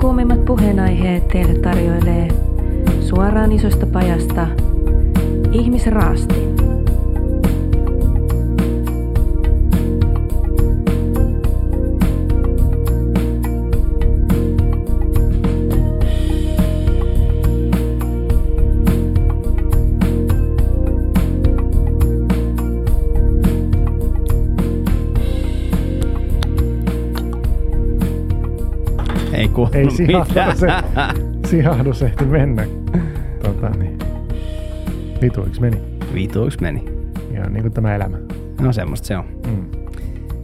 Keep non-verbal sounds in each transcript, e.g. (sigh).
kuumimmat puheenaiheet teille tarjoilee suoraan isosta pajasta Ihmisraasti. Ei (laughs) Ei mitään. se, sijahdus ehti mennä. Tota, niin. Vituiksi meni. Vituiksi meni. Ja niin kuin tämä elämä. No semmoista se on. Mm.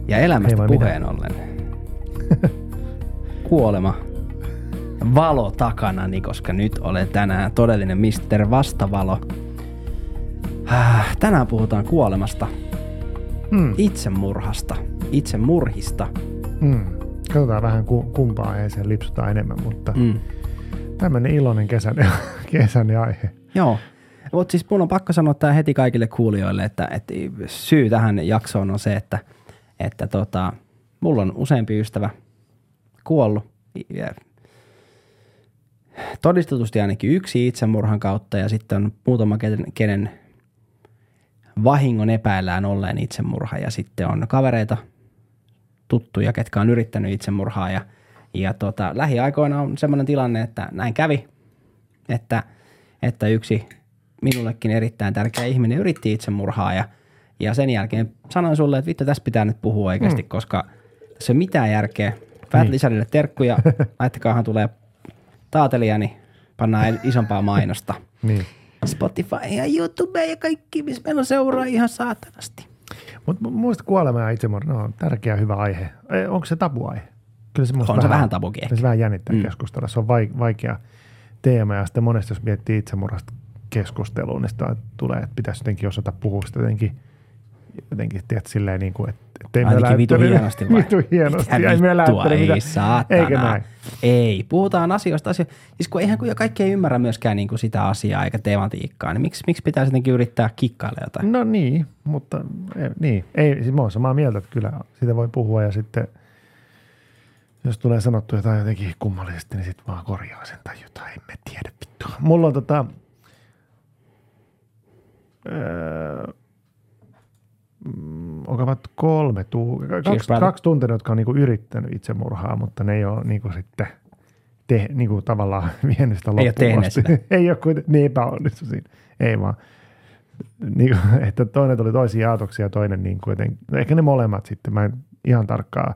Ja Ei elämästä vai puheen ollen. (laughs) Kuolema. Valo takanani, koska nyt olen tänään todellinen Mr. Vastavalo. Äh, Tänään puhutaan kuolemasta, Mm. itsemurhasta, itsemurhista. Mm. Katsotaan vähän ku, kumpaa aiheeseen lipsutaan enemmän, mutta mm. Mm. tämmöinen iloinen kesäinen, (laughs) kesäinen aihe. Joo. Mutta siis mun on pakko sanoa tämä heti kaikille kuulijoille, että, että syy tähän jaksoon on se, että, että tota, mulla on useampi ystävä kuollut. Todistetusti ainakin yksi itsemurhan kautta ja sitten on muutama, kenen, kenen vahingon epäillään olleen itsemurha ja sitten on kavereita, tuttuja, ketkä on yrittänyt itsemurhaa ja, ja tota, lähiaikoina on semmoinen tilanne, että näin kävi, että, että yksi minullekin erittäin tärkeä ihminen yritti itsemurhaa ja, ja sen jälkeen sanoin sulle, että vittu tässä pitää nyt puhua oikeasti, mm. koska tässä ei mitään järkeä. Fat Niin. Lizardille terkkuja, (laughs) laittakaahan tulee taatelia, niin pannaan isompaa mainosta. Niin. Spotify ja YouTube ja kaikki, missä meillä on seuraa ihan saatanasti. Mutta muista kuolema ja itsemurha, no, on tärkeä hyvä aihe. Onko se tabuaihe? Kyllä se, On se vähän tabukin ehkä. Se vähän jännittää Mm. keskustella. Se on vai- vaikea teema ja sitten monesti jos miettii itsemurhasta keskusteluun, niin sitä tulee, että pitäisi jotenkin osata puhua sitä jotenkin, jotenkin tiedät, silleen niin kuin, että että ei Ainakin vitu hienosti vai? (laughs) Vitu hienosti. Mitä Ei me vittua, lähdettänyt ei saatana. Eikö näin? Ei, puhutaan asioista. Asio- siis kun eihän kun kaikki ei ymmärrä myöskään niin kuin sitä asiaa eikä tematiikkaa, niin miksi, miksi pitäisi jotenkin yrittää kikkailla jotain? No niin, mutta ei, niin. Ei, siis mä oon samaa mieltä, että kyllä sitä voi puhua ja sitten jos tulee sanottu jotain jotenkin kummallisesti, niin sitten vaan korjaa sen tai jotain, en mä tiedä vittu. Mulla on tota, öö, mm, onko kolme, tuu, kaksi, kaksi tuntenut, jotka on niinku yrittänyt itsemurhaa, mutta ne ei ole niinku sitten te, niinku tavallaan (laughs) vienyt sitä Ei ole loppuun tehneet asti. sitä. (laughs) ei ole kuitenkin, niin epäonnistu siinä. Ei vaan. Niin, kuin, (laughs) että toinen tuli toisia aatoksia ja toinen niin joten, no ehkä ne molemmat sitten, mä en ihan tarkkaa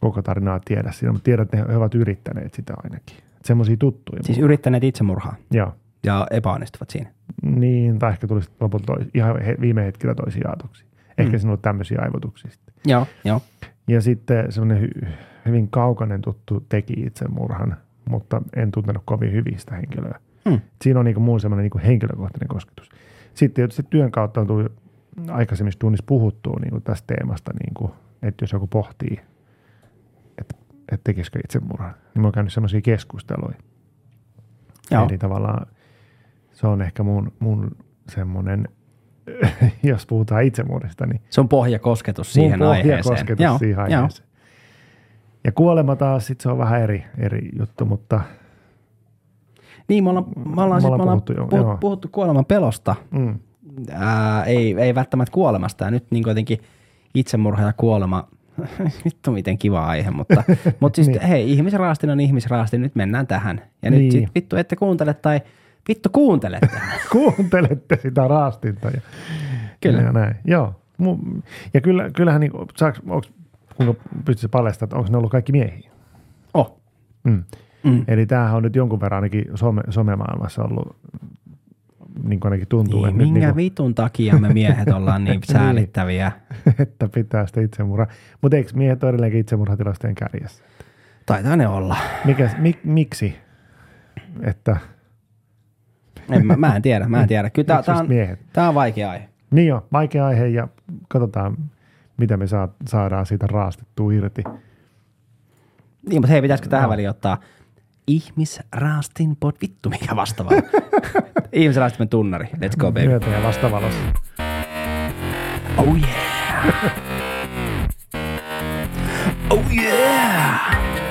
koko tarinaa tiedä siinä, mutta tiedän, että he, ovat yrittäneet sitä ainakin. Semmoisia tuttuja. Siis mulla. yrittäneet itsemurhaa Joo. Ja epäonnistuvat siinä. Niin, tai ehkä tuli sitten lopulta tois, ihan he, viime hetkellä toisia aatoksia. Ehkä Mm. mm. sinulla on tämmöisiä aivotuksia sitten. Joo, joo. Ja sitten semmoinen hy, hyvin kaukainen tuttu teki itsemurhan, mutta en tuntenut kovin hyvin sitä henkilöä. Hmm. Siinä on niin kuin muun semmoinen niin kuin henkilökohtainen kosketus. Sitten tietysti työn kautta on tullut aikaisemmissa tunnissa puhuttua niin kuin tästä teemasta, niin kuin, että jos joku pohtii, että, että tekisikö itsemurhan, niin mä oon käynyt semmoisia keskusteluja. Joo. Eli tavallaan se on ehkä mun, mun semmoinen, (laughs) jos puhutaan itsemurhista, niin Se on pohjakosketus siihen mun aiheeseen. pohjakosketus Joo, siihen joo. aiheeseen. Ja kuolema taas, sit se on vähän eri, eri juttu, mutta Niin, me ollaan, me ollaan, Me sit, ollaan me ollaan puhuttu jo, puhuttu, joo. puhuttu kuoleman pelosta. mm, Ää, ei, ei välttämättä kuolemasta. Ja nyt niin jotenkin itsemurha ja kuolema, (laughs) vittu miten kiva aihe, mutta, (laughs) mutta siis Niin. hei, ihmisraastin on ihmisraastin, nyt mennään tähän. Ja nyt Niin. sit vittu ette kuuntele tai vittu kuuntelette. (laughs) kuuntelette sitä raastinta. Ja, Kyllä. Ja näin. Joo. Ja kyllä, kyllähän, niin, saaks, onks, kuinka pystytkö paljastamaan, että onko ne ollut kaikki miehiä? oh. Mm. Mm. Eli tämähän on nyt jonkun verran ainakin some, somemaailmassa ollut, niin kuin ainakin tuntuu, Niin, että, nyt minkä niin vitun takia me miehet ollaan niin (laughs) säälittäviä? kuin, (laughs) että pitää sitä itsemurhaa. Mutta eikö miehet ole edelleenkin itsemurhatilastojen kärjessä? Taitaa ne olla. Mikä, mik, miksi? Että En, mä, mä en tiedä, mä en tiedä. Kyllä tää, just on, on vaikea aihe. Niin jo, vaikea aihe ja katsotaan, mitä me saa, saadaan siitä raastettua irti. Niin, mutta hei, pitäisikö tähän Joo. väliin ottaa ihmisraastin pod vittu, mikä vastaava. (laughs) Ihmisraastimen tunnari. Let's go, baby. Myötä ja vastavalossa. Oh yeah. (laughs) Oh yeah.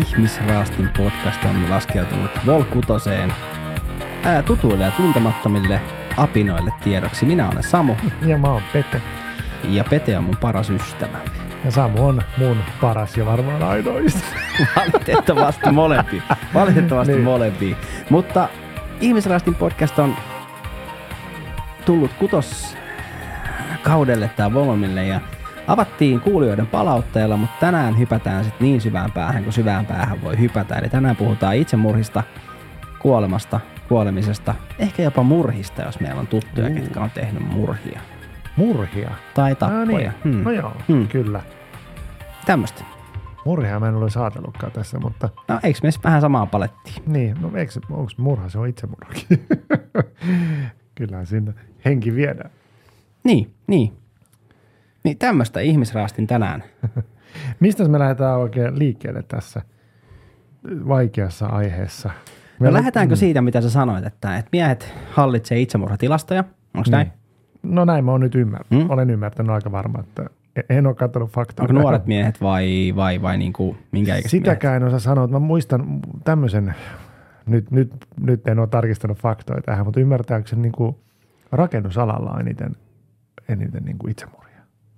Ihmisraastin podcast on laskeutunut Volkutoseen ää, tutuille ja tuntemattomille apinoille tiedoksi. Minä olen Samu Ja mä oon Pete. ja Pete on mun paras ystävä. Ja Samu on mun paras ja varmaan ainoa ystävä. (laughs) Valitettavasti molempi. Valitettavasti Niin. molempi. Mutta Ihmisraastin podcast on tullut kutos kaudelle tää Volmille ja avattiin kuulijoiden palautteella, mutta tänään hypätään sitten niin syvään päähän kuin syvään päähän voi hypätä. Eli tänään puhutaan itsemurhista, kuolemasta, kuolemisesta, ehkä jopa murhista, jos meillä on tuttuja, Uu. ketkä on tehnyt murhia. Murhia. Tai tappoja. No niin. Hmm. No joo, Hmm. kyllä. Tämmöistä. Murhia mä en ole saatellutkaan tässä, mutta No eikö me vähän samaa palettiin? niin, no eikö, onko murha, se on itsemurhakin. (laughs) Kyllähän siinä henki viedään. Niin, niin. Niin tämmöistä ihmisraastin tänään. (laughs) Mistä me lähdetään oikein liikkeelle tässä vaikeassa aiheessa? No Meillä- lähdetäänkö Mm. siitä, mitä sä sanoit, että, että miehet hallitsee itsemurhatilastoja? Onko näin? No näin mä oon nyt ymmärtänyt. Mm. Olen ymmärtänyt aika varma, että en ole katsonut faktaa. Onko nuoret miehet vai, vai, vai niin kuin, minkä ikäiset miehet? Sitäkään en osaa sanoa. Mä muistan tämmöisen, nyt, nyt, nyt en ole tarkistanut faktoja tähän, mutta ymmärtääkseni niin kuin rakennusalalla on eniten, eniten niin kuin itsemurhia.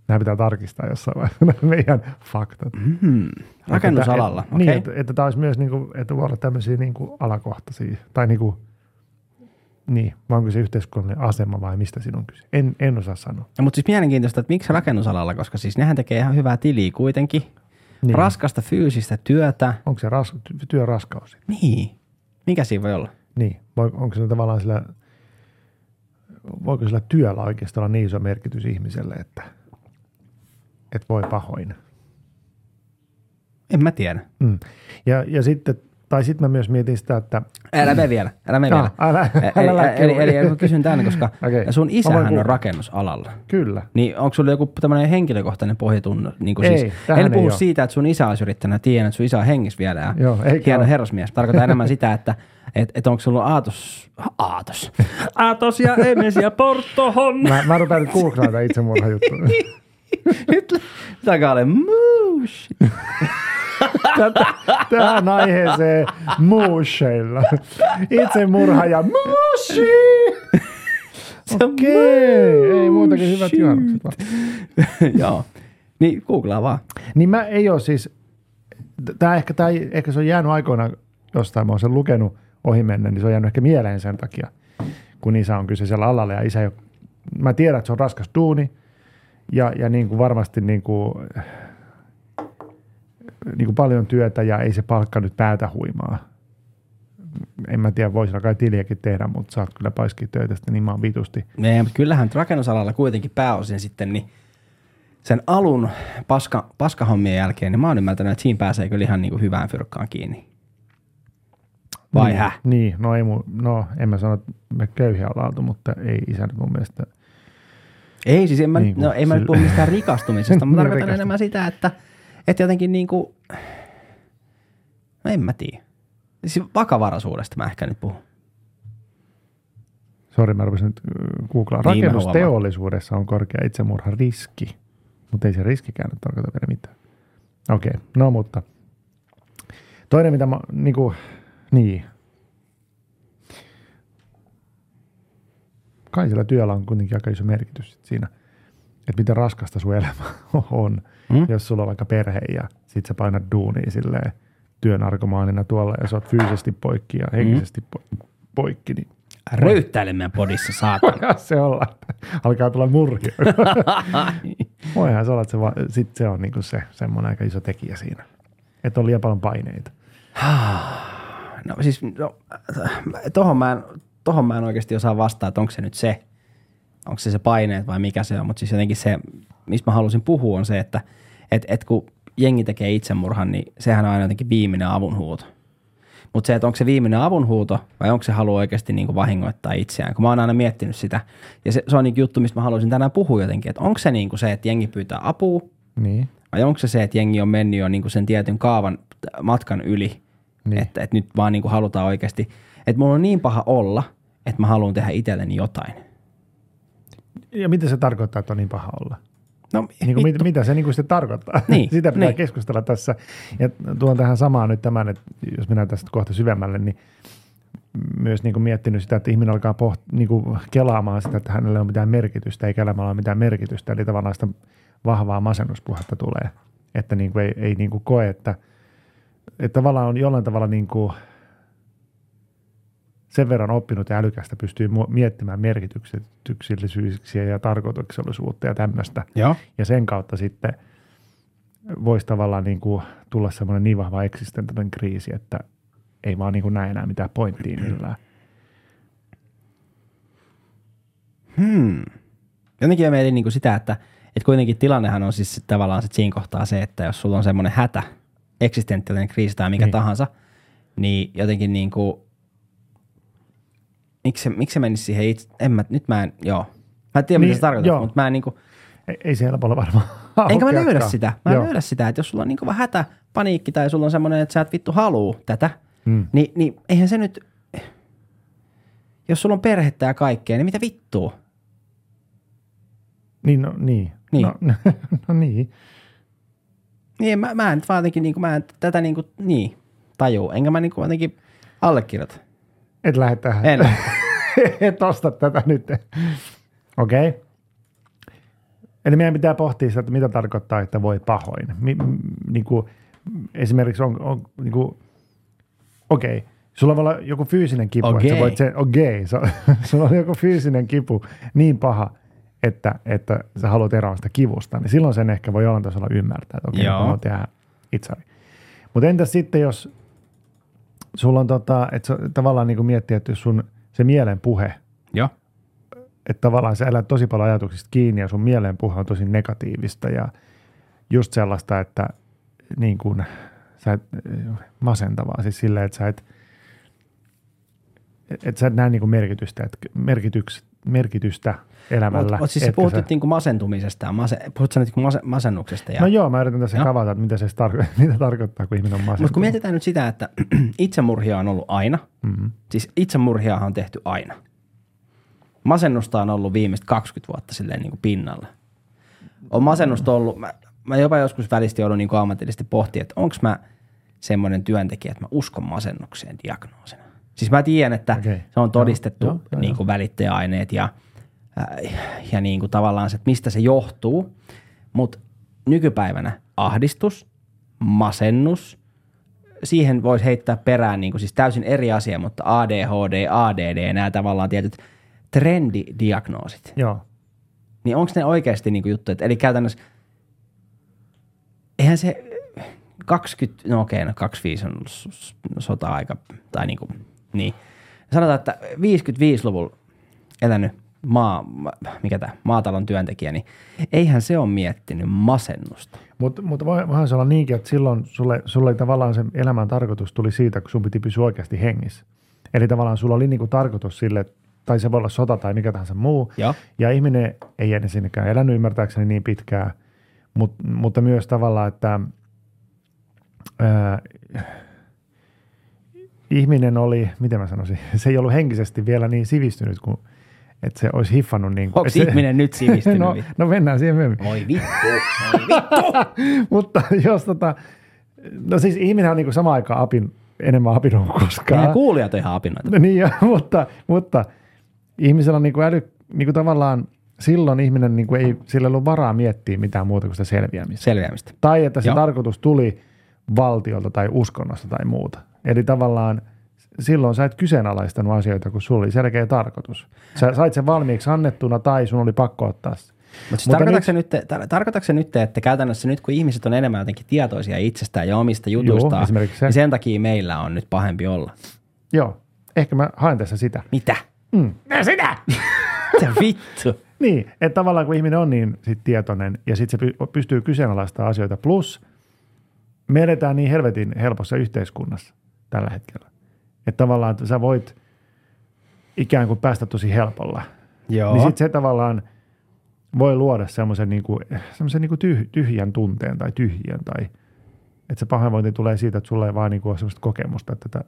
Nämä pitää tarkistaa jossain vaiheessa, meidän faktat. Hmm. Rakennusalalla, Että, okei. Niin, että, että tämä olisi myös, niin kuin, että voi olla tämmöisiä niin kuin alakohtaisia, tai niin kuin, niin, vai onko se yhteiskunnallinen asema vai mistä siinä on kyse? En, en osaa sanoa. No, mutta siis mielenkiintoista, että miksi rakennusalalla, koska siis nehän tekee ihan hyvää tiliä kuitenkin. Niin. Raskasta fyysistä työtä. Onko se ras, ty- työraskaus? Niin. Mikä siinä voi olla? Niin, Voi, onko se tavallaan sillä, voiko sillä työllä oikeastaan olla niin iso merkitys ihmiselle, että, että voi pahoin? En mä tiedä. Mm. Ja, ja sitten, tai sitten mä myös mietin sitä, että Älä me vielä, älä me Ah, vielä. älä- Ä- älä eli, eli, eli, mä kysyn tämän, koska (laughs) Okei. sun isähän on rakennusalalla. kyllä, Niin onko sulla joku tämmöinen henkilökohtainen pohjatunne? Niin kuin Ei, siis, en ei puhu oo. siitä, että sun isä olisi yrittänyt tiedä, että sun isä on hengissä vielä ja Joo, hieno oo. herrasmies. Tarkoitan enemmän sitä, että (laughs) et, et onko sulla aatos, aatos, (laughs) aatos ja emes ja portohon. mä, mä rupean nyt googlaamaan tätä Nyt takaalle muush. Tätä, tähän aiheeseen muusheilla. Itsemurha ja muushi! Okei, ei muuta kuin hyvät juhannukset vaan. (laughs) Joo. Niin googlaa vaan. Niin mä ei ole siis, tää ehkä, tää, ehkä se on jäänyt aikoinaan jostain, mä oon sen lukenut ohi mennä, niin se on jäänyt ehkä mieleen sen takia, kun isä on kyseisellä alalla ja isä ei ole, mä tiedän, että se on raskas duuni ja, ja niin kuin varmasti niin kuin, niin kuin paljon työtä ja ei se palkka nyt päätä huimaa. En mä tiedä, voisi kai tiliäkin tehdä, mutta saat kyllä paiskia töitä sitten niin mä oon vitusti. Nee, mutta kyllähän rakennusalalla kuitenkin pääosin sitten niin sen alun paska, paskahommien jälkeen, niin mä oon ymmärtänyt, että siinä pääsee kyllä ihan niin kuin hyvään fyrkkaan kiinni. Vai niin, häh? Niin, no, ei mu, no en mä sano, että me köyhiä ollaan oltu, mutta ei isä nyt mun mielestä Ei siis, en mä, Niin niin kuin no, ei mä nyt puhu mistään rikastumisesta, (laughs) mä Niin, tarkoitan enemmän sitä, että, että jotenkin niin kuin, no en mä tiedä. Siis vakavaraisuudesta mä ehkä nyt puhun. Sori, mä rupesin nyt äh, googlaamaan. Niin, Rakennusteollisuudessa on korkea itsemurhan riski, mutta ei se riskikään nyt tarkoita vielä mitään. Okei, okay. no mutta. Toinen, mitä mä, niinku, niin. Kai sillä työllä on kuitenkin aika iso merkitys siinä, että miten raskasta sun elämä (laughs) on, Mm? jos sulla on vaikka perhe ja sit sä painat duunia silleen työnarkomaanina tuolla ja sä oot fyysisesti poikki ja henkisesti po- poikki, niin Röyttäile meidän podissa, (laughs) saatana. se olla, alkaa tulla murhia. (laughs) Voihan se olla, että se, va- sit se on niinku se semmoinen aika iso tekijä siinä. Että on liian paljon paineita. (sighs) No siis, no, tohon, mä en, tohon mä en oikeasti osaa vastata, että onko se nyt se, onko se se paineet vai mikä se on, mutta siis jotenkin se, mistä mä halusin puhua on se, että et, et kun jengi tekee itsemurhan, niin sehän on aina jotenkin viimeinen avunhuuto. Mutta se, että onko se viimeinen avunhuuto vai onko se halu oikeasti niin kuin vahingoittaa itseään, kun mä oon aina miettinyt sitä. Ja se, se on niin juttu, mistä mä haluaisin tänään puhua jotenkin, että onko se niin kuin se, että jengi pyytää apua Niin. vai onko se se, että jengi on mennyt jo niin kuin sen tietyn kaavan matkan yli, Niin. että, että nyt vaan niin kuin halutaan oikeasti, että mulla on niin paha olla, että mä haluan tehdä itselleni jotain. Ja mitä se tarkoittaa, että on niin paha olla? No, Niin kuin, mit, mitä se niin kuin sitten tarkoittaa? Niin, (laughs) Sitä pitää niin. keskustella tässä. Ja tuon tähän samaan nyt tämän, että jos mennään tästä kohta syvemmälle, niin myös niin kuin miettinyt sitä, että ihminen alkaa poht, niin kuin kelaamaan sitä, että hänellä ei ole mitään merkitystä, eikä elämällä ole mitään merkitystä. Eli tavallaan sitä vahvaa masennuspuhetta tulee, että niin kuin ei, ei niin kuin koe, että, että tavallaan on jollain tavalla niin kuin sen verran oppinut ja älykästä pystyy miettimään merkityksellisyyksiä ja tarkoituksellisuutta ja tämmöistä. Joo. Ja sen kautta sitten voisi tavallaan niin kuin tulla semmoinen niin vahva eksistentinen kriisi, että ei vaan niin kuin näe enää mitään pointtia millään. Hmm. Jotenkin mä mietin niin kuin sitä, että, että kuitenkin tilannehan on siis tavallaan sit siinä kohtaa se, että jos sulla on semmoinen hätä, eksistentiaalinen kriisi tai mikä niin. tahansa, niin jotenkin niin kuin, miksi miksi menisi siihen itse, en mä, nyt mä en, joo. Mä en tiedä, Niin, mitä se tarkoittaa, joo. mutta mä en niin kuin, Ei, ei se helpolla varmaan (laughs) enkä mä löydä sitä. Mä en Joo. löydä sitä, että jos sulla on niin kova hätä, paniikki tai sulla on semmoinen, että sä et vittu haluu tätä, Mm. niin, niin eihän se nyt, jos sulla on perhettä ja kaikkea, niin mitä vittua? Niin, no, niin. Niin. No, (laughs) no niin. Niin, mä, mä en nyt vaan jotenkin, niin kuin, mä en tätä niin kuin, niin, tajuu. Enkä mä niin kuin jotenkin allekirjoita. Et lähde tähän. En. (laughs) Et osta tätä nyt. Okei. Okay. Eli meidän pitää pohtia sitä, että mitä tarkoittaa, että voi pahoin. Mi, m, niin kuin, esimerkiksi on, on niin kuin, okei, okay. sulla voi olla joku fyysinen kipu, että sä Okei. voit sen, okei, okay. (laughs) sulla on joku fyysinen kipu niin paha, että, että sä haluat eroa sitä kivusta, niin silloin sen ehkä voi jollain tasolla ymmärtää, että okei, okay, mä haluan tehdä itsari. Mutta entäs sitten, jos sulla on tota, että tavallaan niin kuin miettii, että jos sun se mielen puhe, Joo. että tavallaan sä elät tosi paljon ajatuksista kiinni ja sun mielen puhe on tosi negatiivista ja just sellaista, että niin kuin, sä et, masentavaa siis silleen, että sä et, että sä et näe niin kuin merkitystä, että merkityks, merkitystä elämällä. Mutta mut siis sä puhut nyt niin kuin masentumisesta ja mase, puhut sä nyt niin mase, masennuksesta. Ja, No joo, mä yritän tässä Joo. kavata, että mitä se tar- (laughs) mitä tarkoittaa, kun ihminen on masentunut. Mutta kun mietitään nyt sitä, että (clears throat) itsemurhia on ollut aina, mm-hmm. siis itsemurhiahan on tehty aina. Masennusta on ollut viimeiset 20 vuotta silleen niin kuin pinnalla. On masennusta ollut, mä, mä jopa joskus välistä joudun niin ammatillisesti pohtia, että onko mä semmoinen työntekijä, että mä uskon masennukseen diagnoosina. Siis mä tiedän, että okay. se on todistettu Joo, joo, niin kuin välittäjäaineet ja, äh, ja niin kuin tavallaan se, että mistä se johtuu. Mutta nykypäivänä ahdistus, masennus, siihen voisi heittää perään niin kuin siis täysin eri asia, mutta ADHD, ADD, nämä tavallaan tietyt trendidiagnoosit. Joo. Niin onko ne oikeasti niin kuin juttuja? että- Eli käytännössä, eihän se 20, no okei, no 25 on sota-aika, tai niin kuin, niin. Sanotaan, että 55-luvulla elänyt maa, ma- mikä tämä, maatalon työntekijä, niin eihän se ole miettinyt masennusta. Mutta mut voi, voihan se olla niinkin, että silloin sulle, sulle tavallaan se elämän tarkoitus tuli siitä, kun sun piti pysyä oikeasti hengissä. Eli tavallaan sulla oli niinku tarkoitus sille, tai se voi olla sota tai mikä tahansa muu. Joo. Ja ihminen ei ennen sinnekään elänyt ymmärtääkseni niin pitkään, mut, mutta myös tavallaan, että ää, ihminen oli, miten mä sanoisin, (laughs) se ei ollut henkisesti vielä niin sivistynyt, kuin, että se olisi hiffannut. Niin kuin, Onko että se- ihminen nyt (laughs) sivistynyt? no, no mennään siihen myöhemmin. Voi vittu, voi vittu. (laughs) Mutta jos tota, no siis ihminen on niin kuin samaan aikaan apin, enemmän apinut kuin koskaan. Meidän kuulijat on ihan apinoita. No niin, jo, mutta, mutta ihmisellä on niin kuin äly, niin kuin tavallaan silloin ihminen niin kuin ei, sillä ei ollut varaa miettiä mitään muuta kuin sitä selviämistä. Selviämistä. Tai että se Joo. tarkoitus tuli valtiolta tai uskonnosta tai muuta. Eli tavallaan silloin sä et kyseenalaistanut asioita, kun sulla oli selkeä tarkoitus. Sä sait sen valmiiksi annettuna tai sun oli pakko ottaa se. Mutta siis Mutta tarkoitatko, nyt- se nyt, tar- tarkoitatko se nyt, että käytännössä nyt kun ihmiset on enemmän jotenkin tietoisia itsestään ja omista jutuistaan, se. niin sen takia meillä on nyt pahempi olla. Joo, ehkä mä haen tässä sitä. Mitä? Mm. Ja sitä! (laughs) Mitä vittu? Niin, että tavallaan kun ihminen on niin sit tietoinen ja sitten se py- pystyy kyseenalaistamaan asioita. Plus me edetään niin helvetin helpossa yhteiskunnassa tällä hetkellä. Että tavallaan että sä voit ikään kuin päästä tosi helpolla. Joo. Niin sitten se tavallaan voi luoda semmoisen niinku, semmoisen niinku tyh, tyhjän tunteen tai tyhjän tai että se pahoinvointi tulee siitä, että sulla ei vaan niinku ole semmoista kokemusta, että, tätä,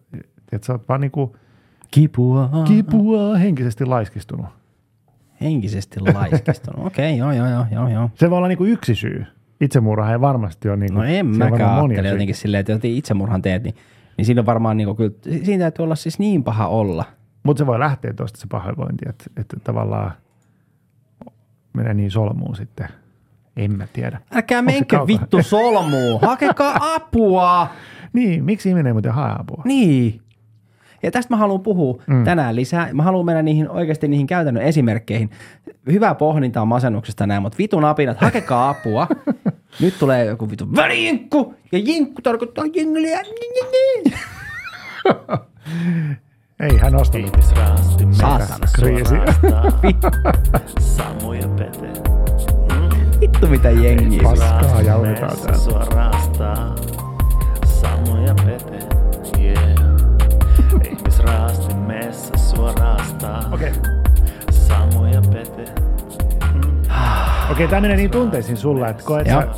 että sä oot vaan niinku Kipua. kipua henkisesti laiskistunut. Henkisesti laiskistunut. (laughs) Okei, okay, joo, joo, joo, joo, joo. Se voi olla niinku yksi syy. Itsemurha ei varmasti ole niinku, No en mäkään ajattele jotenkin silleen, että jos itsemurhan teet, niin, niin siinä on varmaan niinku, kyllä, siinä täytyy olla siis niin paha olla. Mutta se voi lähteä tuosta se pahoinvointi, että, että tavallaan menee niin solmuun sitten. En mä tiedä. Älkää menkö vittu solmuun, hakekaa (laughs) apua. Niin, miksi ihminen ei muuten hae apua? Niin. Ja tästä mä haluan puhua mm. tänään lisää. Mä haluan mennä niihin oikeasti niihin käytännön esimerkkeihin. Hyvää pohdintaa masennuksesta näin, mutta vitun apinat, hakekaa apua. (laughs) Nyt tulee joku vitun välijinkku, ja jinkku tarkoittaa jengliä. (laughs) Ei hän ostanut. Saatana. Kriisi. (laughs) Samu ja Pete. Vittu mitä jengiä. Paskaa jauhetaan täällä. sua raastaa. Samu ja Pete. Okei, Samu ja Pete. okei, tämä menee niin tunteisiin sulla, että koet Joo. sä,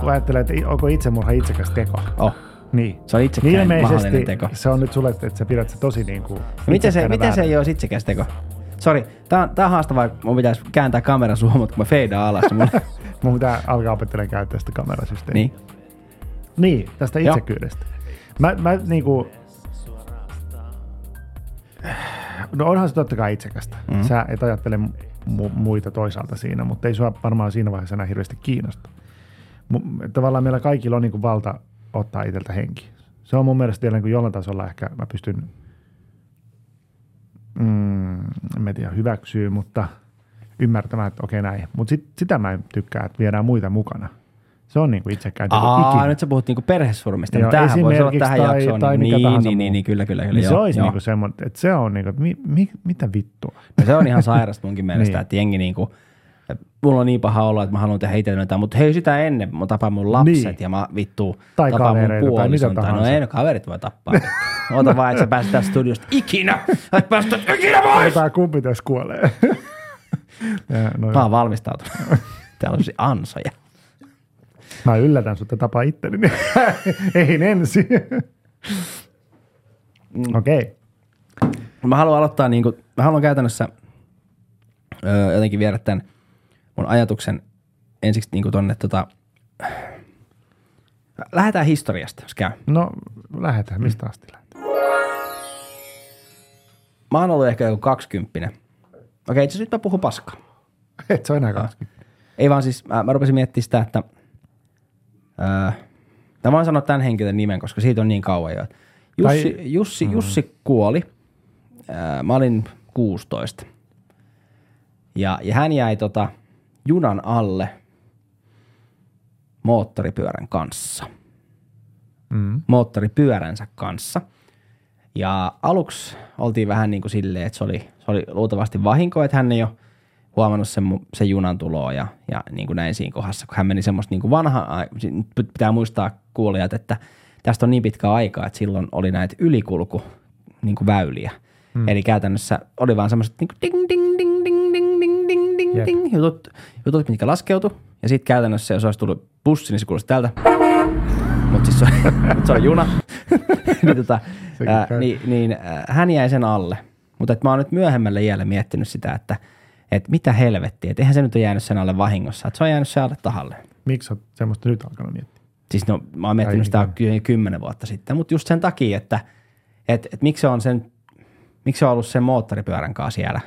kun ajattelee, että onko itsemurha itsekäs teko. Oh. Niin. Se on itsekään mahdollinen teko. se on nyt sulle, että sä pidät se tosi niin kuin No miten se, miten se ei ole itsekäs teko? Sori, tää on, tää on haastavaa, kun mun pitäisi kääntää kamera suuhun, mutta kun mä feidaan alas. niin Mulla... (laughs) Mun pitää alkaa opettelemaan käyttää sitä kamerasysteemiä. niin. Niin, tästä Joo. itsekyydestä. Mä, mä niinku... No onhan se totta kai itsekästä. Mm. Sä et ajattele mu- muita toisaalta siinä, mutta ei sua varmaan siinä vaiheessa enää hirveästi kiinnosta. Tavallaan meillä kaikilla on niinku valta ottaa itseltä henki. Se on mun mielestä vielä niinku jollain tasolla ehkä mä pystyn, mm, en tiedä, hyväksyä, mutta ymmärtämään, että okei näin. Mutta sit, sitä mä en tykkää, että viedään muita mukana. Se on niinku itsekään Aa, nyt sä puhut niinku perhesurmista. Joo, tämähän voisi olla tähän tai- jaksoon. tai niin, mikä niin, tahansa niin, muu. niin, niin, kyllä, kyllä. kyllä Niin se joo, olisi joo. niinku semmoinen, että se on niinku, mi, mi, mitä vittua. No se on ihan sairasta munkin mielestä, Niin. että jengi niinku, mulla on niin paha olla, että mä haluan tehdä itselleni jotain, mutta hei sitä ennen, mä tapaan mun lapset Niin. ja mä vittu Tai tapaan mun tai puolison. mitä Tai, no ei, no kaverit voi tappaa. (laughs) Oota vaan, että sä pääset tästä studiosta ikinä. Et päästä ikinä pois. Tämä kumpi tässä kuolee. (laughs) (laughs) ja, no, Mä oon valmistautunut. Täällä on se ansoja. Mä yllätän sut ja tapaa itteni. (laughs) ei ensin. Mm. Okei. Mä haluan aloittaa, niin kuin, mä haluan käytännössä öö, jotenkin viedä tämän mun ajatuksen ensiksi niin tonne tota, lähdetään historiasta, jos käy. No lähdetään. Mistä asti lähdetään? Mä oon ollut ehkä joku kaksikymppinen. Okei, itse asiassa nyt mä puhun paskaa. Et se on enää 20. Ei vaan siis, mä, mä rupesin miettimään sitä, että öö, mä voin sanoa tämän henkilön nimen, koska siitä on niin kauan jo. Jussi, Tai- Jussi, Jussi kuoli. Öö, mä olin 16. Ja, ja hän jäi tota junan alle moottoripyörän kanssa. Mm. Moottoripyöränsä kanssa. Ja aluksi oltiin vähän niin kuin silleen, että se oli, se oli luultavasti vahinko, että hän ei ole huomannut sen, sen junan tuloa ja, ja niin kuin näin siinä kohdassa, kun hän meni semmoista niin kuin vanha, ai- si- nyt pitää muistaa kuulijat, että tästä on niin pitkä aikaa, että silloin oli näitä ylikulku niin kuin väyliä. Hmm. Eli käytännössä oli vaan semmoiset niin kuin ding, ding, ding, ding, ding, ding, ding, ding, Jep. ding, jutut, jutut, mitkä laskeutui. Ja sitten käytännössä, jos olisi tullut bussi, niin se kuulosti tältä. Mutta siis se, mut (laughs) se on juna. (laughs) niin, tota, ää, niin, niin ää, hän jäi sen alle. Mutta mä oon nyt myöhemmällä iällä miettinyt sitä, että et mitä helvettiä, että eihän se nyt ole jäänyt sen alle vahingossa, että se on jäänyt sen alle tahalle. Miksi oot semmoista nyt alkanut miettiä? Siis no, mä oon miettinyt sitä niin. ky- kymmenen vuotta sitten, mutta just sen takia, että et, et miksi se on sen, miksi se on ollut sen moottoripyörän kanssa siellä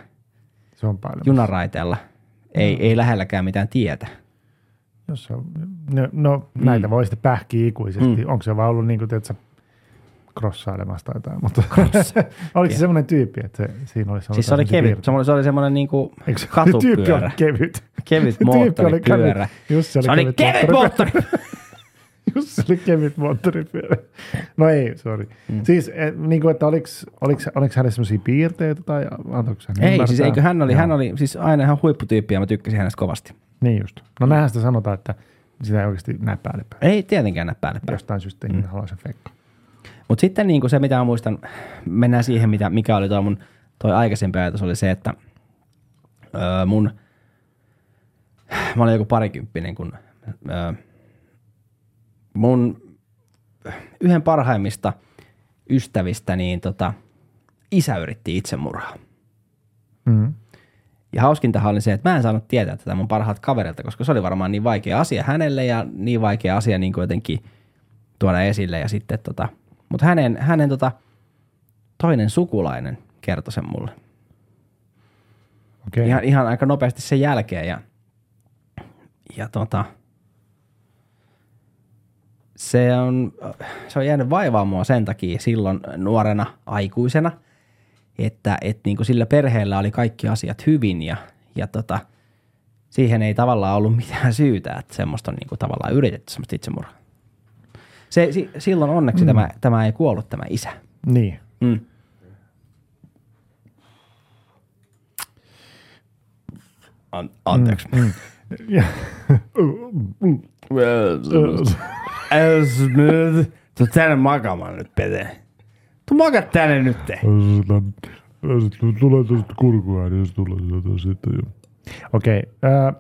Se on paljon. junaraiteella, ei, ei lähelläkään mitään tietä. Jos on, no, no mm. näitä voi sitten pähkiä ikuisesti. Mm. Onko se vaan ollut niin kuin, tiedätkö, krossailemassa tai jotain, mutta (laughs) oliko se semmoinen tyyppi, että se, siinä ollut Siis se oli kevyt, piirteitä? se oli, se oli semmoinen niinku Eikö se- (laughs) tyyppi katupyörä, oli kevyt. kevyt Se (laughs) tyyppi oli moottoripyörä. kevyt. Jussi oli Se oli kevyt moottori. Jussi oli kevyt moottoripyörä. No ei, sorry. Mm. Siis, eh, niin kuin, että oliko, oliko, oliko hänellä semmoisia piirteitä tai antoiko hän Ei, ymmärtää? siis eikö hän oli, Joo. hän oli siis aina ihan huipputyyppi ja mä tykkäsin hänestä kovasti. Niin just. No näinhän sitä sanotaan, että sitä ei oikeasti näe päälle päin. Ei tietenkään näe päälle päin. Jostain syystä mm. haluaa sen fekka. Mutta sitten niin kuin se, mitä mä muistan, mennään siihen, mitä, mikä oli tuo mun toi aikaisempi ajatus, oli se, että öö, mun, mä olin joku parikymppinen, kun öö, mun yhden parhaimmista ystävistä, niin tota, isä yritti itsemurhaa. Mm. Ja hauskintahan oli se, että mä en saanut tietää tätä mun parhaat kaverilta, koska se oli varmaan niin vaikea asia hänelle ja niin vaikea asia niin kuin jotenkin tuoda esille. Ja sitten tota, mutta hänen, hänen tota, toinen sukulainen kertoi sen mulle. Okei. Ihan, ihan aika nopeasti sen jälkeen ja, ja tota, se on, se on jäänyt vaivaa mua sen takia silloin nuorena aikuisena, että et niinku sillä perheellä oli kaikki asiat hyvin ja, ja tota, siihen ei tavallaan ollut mitään syytä, että semmoista on niinku tavallaan yritetty semmoista itsemurhaa. Se, si, silloin onneksi mm. tämä, tämä ei kuollut tämä isä. Niin. Mm. An, anteeksi. Mm. Mm. Tuu tänne makaamaan nyt, Pete. Tuu makaa tänne nyt. Tulee tuosta kurkua, niin jos tulee sieltä sitten jo. Okei. ää,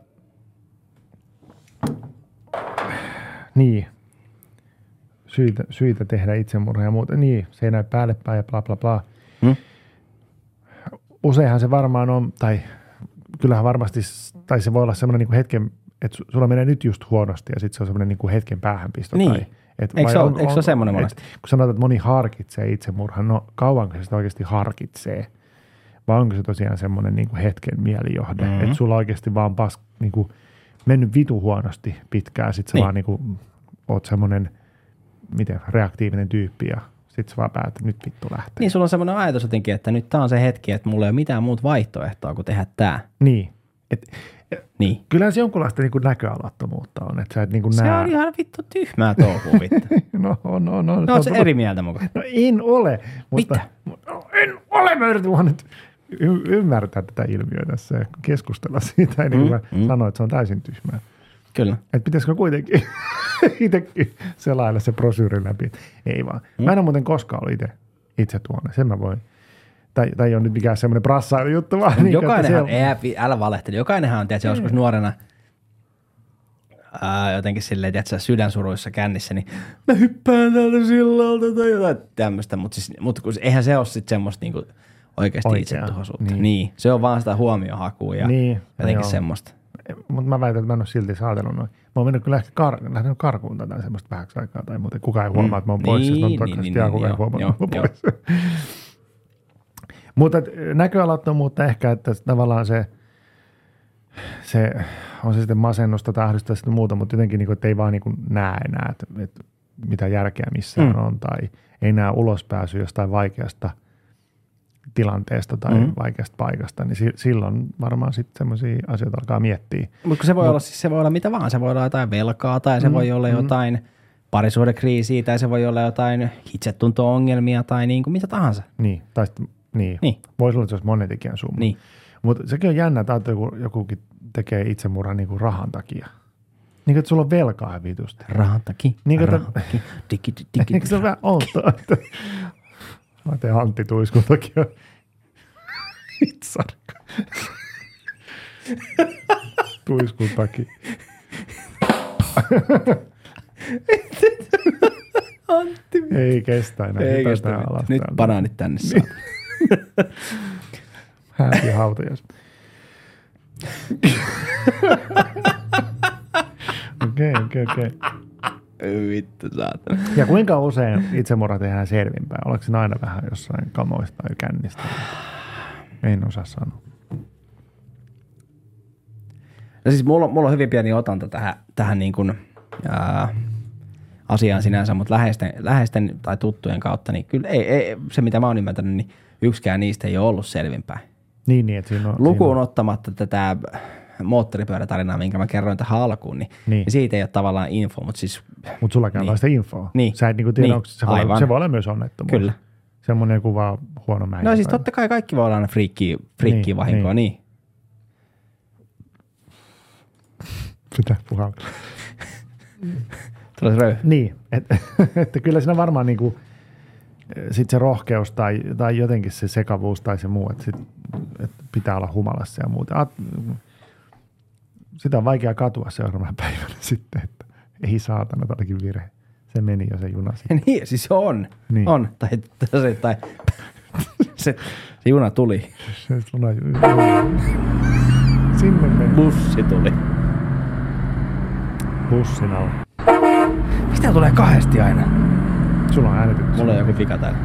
niin. Syitä, syitä tehdä itsemurha ja muuta. Niin, se ei näy päälle päin ja bla bla bla. Hmm? Useinhan se varmaan on, tai kyllähän varmasti, tai se voi olla semmoinen niin hetken, että su- sulla menee nyt just huonosti ja sitten se on semmoinen niin hetken päähänpisto. Niin. Tai, et Eikö se ole- eikö se ole semmoinen et monesti? Kun sanotaan, että moni harkitsee itsemurhan, no kauanko se sitä oikeasti harkitsee? Vai onko se tosiaan semmoinen niin kuin hetken mielijohde, Mhm. mm-hmm. että sulla oikeasti vaan pas, niin kuin mennyt vitu huonosti pitkään, sit sä Niin. vaan niin kuin, oot semmoinen miten, reaktiivinen tyyppi ja sit sä vaan päätät, että nyt vittu lähtee. Niin sulla on semmoinen ajatus jotenkin, että nyt tää on se hetki, että mulla ei ole mitään muuta vaihtoehtoa kuin tehdä tää. Niin. Et, Niin. kyllähän se jonkunlaista niin näköalattomuutta on, että sä et niin kuin Se näe. on ihan vittu tyhmää touhua vittu. (laughs) No, on, on, on. No oot se eri mieltä mukaan. No en ole. Mutta, Mitä? No, en ole. Mä yritin vaan nyt y- ymmärtää tätä ilmiötä tässä ja keskustella siitä, ennen kuin Mm, mä mm. sanoin, että se on täysin tyhmää. Kyllä. Että pitäisikö kuitenkin (laughs) itsekin selailla se brosyyri läpi. Ei vaan. Mm. Mä en ole muuten koskaan ollut itse, itse tuonne. Sen mä voin. Tai, tai ei ole nyt mikään semmoinen brassailu juttu, vaan niin, Jokainenhan, siellä- ei, älä valehtele, jokainenhan on, tiedätkö, joskus nuorena ää, jotenkin silleen, tiedätkö, sydänsuruissa kännissä, niin mä hyppään täältä sillalta tai jotain tämmöistä, mutta siis, mut kun, eihän se ole sitten semmoista niinku oikeasti Oikea, itsetuhoisuutta. niin. Niin. niin. Se on vaan sitä huomiohakua ja Niin, niin, jotenkin joo. semmoista. Mutta mä väitän, että mä en ole silti saatellut noin. Mä oon mennyt kyllä ehkä kar- lähtenyt karkuun tai semmoista vähäksi aikaa tai muuten. Kukaan ei huomaa, Mm. että mä oon pois. Niin, Siis niin, niin, niin, kukaan ei joo, huomaa, että mä oon pois. Mutta näköalattomuutta ehkä, että tavallaan se, se on se sitten masennusta tai ahdistusta ja sitten muuta, mutta jotenkin niin kuin, että ei vaan niin kuin näe enää, että, että mitä järkeä missään Mm. on tai ei näe ulospääsyä jostain vaikeasta tilanteesta tai Mm. mm. vaikeasta paikasta, niin si- silloin varmaan sitten semmoisia asioita alkaa miettiä. Mutta se voi Mut- olla siis se voi olla mitä vaan. Se voi olla jotain velkaa tai se Mm, voi olla mm. jotain parisuhdekriisiä tai se voi olla jotain itsetunto-ongelmia tai niin kuin mitä tahansa. Niin, tai sitten, niin. Niin. Voisi olla, että se olisi monetekijän summa. Niin. Mutta sekin on jännä, että kun jokukin tekee itsemurhan niin kuin rahan takia. Niin kuin, että sulla on velkaa vitusti. Rahan takia, Niin kuin, rahan takia, digi, digi, Eikö se ole vähän outoa, että mä teen Antti Tuiskun takia hitsarka. Tuiskun takia. Antti. Ei kestä enää. Ei Hypätään kestä alas Nyt täältä. banaanit tänne saa. Hääti hautajas. (laughs) Okei, okei, okei. Vittu saatana. Ja kuinka usein itsemurha tehdään selvinpäin? Oliko se aina vähän jossain kamoista tai kännistä? En osaa sanoa. No siis mulla, on- mulla on hyvin pieni otanta tähän, tähän niin kuin, ää, asiaan sinänsä, mutta läheisten, läheisten tai tuttujen kautta, niin kyllä ei, ei, se mitä mä oon ymmärtänyt, niin yksikään niistä ei ole ollut selvinpäin. Niin, niin että siinä on... Lukuun siinä on, ottamatta tätä moottoripyörätarinaa, minkä mä kerroin tähän alkuun, niin, Niin. niin. siitä ei ole tavallaan info, mutta siis Mutta sulla käy Niin. sitä infoa. Niin. Sä et niinku tiedä, Niin. onko se, voi, Aivan. se voi olla myös onnettomuus. Kyllä. Semmoinen joku vaan huono määrä. No siis totta kai kaikki voi olla aina friikkiä, friikkiä Niin, vahinkoa, niin. niin. Pitää. Tulee röy. Niin, (laughs) että et, kyllä siinä varmaan niinku, sit se rohkeus tai, tai jotenkin se sekavuus tai se muu, että sit, et pitää olla humalassa ja muuta. Sitä on vaikea katua seuraavana (laughs) päivänä sitten, että ei saatana, tämä olikin virhe. Se meni jo se juna sitten. (laughs) niin, siis on. Niin. On. Tai, tai, se, tai (laughs) se, se juna tuli. Se, se, Sinne meni Bussi tuli. bussin alla. Mistä tulee kahdesti aina? Sulla on äänitetty. Mulla on joku vika täällä.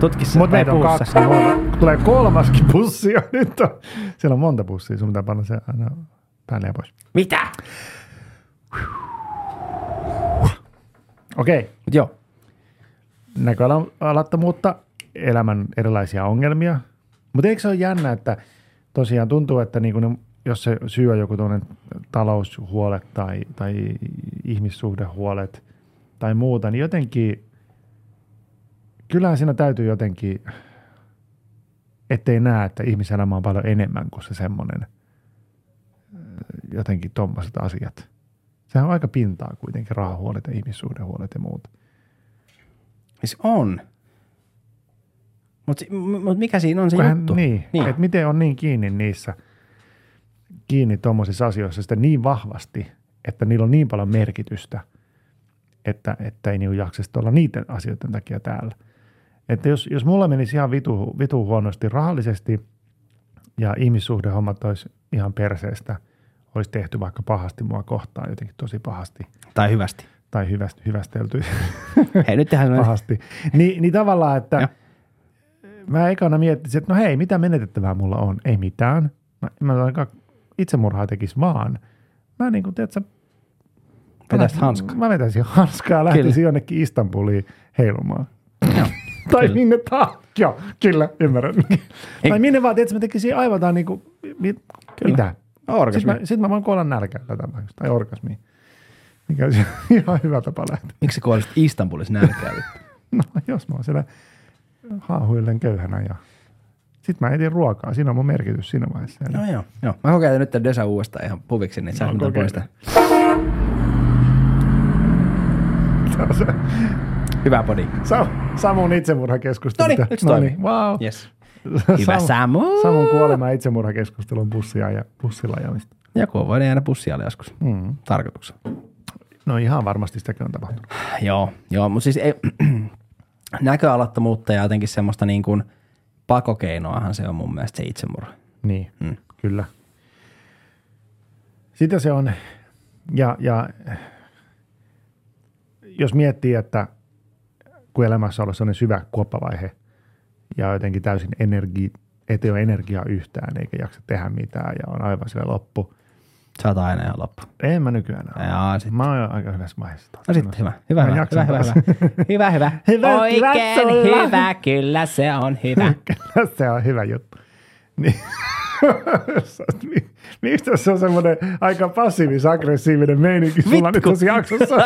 Tutki se Mutta meitä on puussa. kaksi. Tulee kolmaskin bussi jo nyt. On. Siellä on monta bussia. Sun pitää panna se aina päälle ja pois. Mitä? Okei. Mut joo. Näköalattomuutta, elämän erilaisia ongelmia. Mutta eikö se ole jännä, että tosiaan tuntuu, että niin ne, jos se syy on joku tuollainen taloushuolet tai, tai ihmissuhdehuolet tai muuta, niin jotenkin, kyllähän siinä täytyy jotenkin, ettei näe, että ihmiselämä on paljon enemmän kuin se semmoinen jotenkin tommoset asiat. Sehän on aika pintaa kuitenkin, rahahuolet ja ihmissuhdehuolet ja muut. Siis on. Mutta mut mikä siinä on se Kun hän- juttu? Niin, niin. että miten on niin kiinni niissä, kiinni tuommoisissa asioissa sitten niin vahvasti, että niillä on niin paljon merkitystä, että, että ei niinku jaksa olla niiden asioiden takia täällä. Että jos, jos mulla menisi ihan vitu, vitu huonosti rahallisesti ja ihmissuhdehommat olisi ihan perseestä, olisi tehty vaikka pahasti mua kohtaan jotenkin tosi pahasti Tai hyvästi. tai hyväst, hyvästelty (laughs) Hei, nyt tehdään pahasti. Ni, niin tavallaan, että Joo. mä ekana miettisin, että no hei, mitä menetettävää mulla on? Ei mitään. Mä, mä itsemurhaa tekisi vaan. Mä niin kuin, tiedätkö, Vetäisit mä- hanskaa. Mä vetäisin hanskaa ja lähtisin Kyllä. jonnekin Istanbuliin heilumaan. Joo. (laughs) tai Kyllä. minne tahansa. Joo, kyllä, ymmärrän. Ei- tai minne vaan, tiedätkö, mä tekisin aivan jotain niin kuin, mi, mitä? Orgasmi. Sitten mä, sit mä voin kuolla nälkään tätä tai orgasmiin. Mikä olisi (laughs) ihan hyvä tapa lähteä. Miksi kuolisit Istanbulissa nälkää? (laughs) No, jos mä oon siellä haahuillen köyhänä ja sitten mä etin ruokaa. Siinä on mun merkitys siinä vaiheessa. No joo, joo. Mä kokeilen nyt tämän Desa uudestaan ihan puviksi, niin sä No, no, poista. Hyvä podi. Sa- Samun itsemurhakeskustelu. Noniin, nyt se toimii. Wow. Yes. (laughs) Hyvä Samu. Samun kuolema ja itsemurhakeskustelun bussia ja bussilla ajamista. Joku on voinut jäädä pussialle joskus. Mm. Tarkoituksella. No ihan varmasti sitäkin on tapahtunut. Joo, joo, mutta siis ei, (clears throat) näköalattomuutta ja jotenkin semmoista niin kuin pakokeinoahan se on mun mielestä se itsemurha. Niin, Mm. kyllä. Sitä se on. Ja, ja jos miettii, että kun elämässä on sellainen syvä kuoppavaihe ja jotenkin täysin energi, ei ole energiaa yhtään eikä jaksa tehdä mitään ja on aivan sille loppu. Sä oot aina ihan loppu. En mä nykyään ole. Jaa, sit. Mä oon aika hyvässä vaiheessa. No sitten hyvä, hyvä, hyvä, hyvä, hyvä, hyvä, hyvä, hyvä. Hyvä, Oikein hyvä, hyvä, kyllä se on hyvä. (laughs) Kyllä se on hyvä juttu. Niin. (laughs) (laughs) Mi- Mistä se on semmoinen aika passiivis-aggressiivinen meininki sulla nyt tässä jaksossa?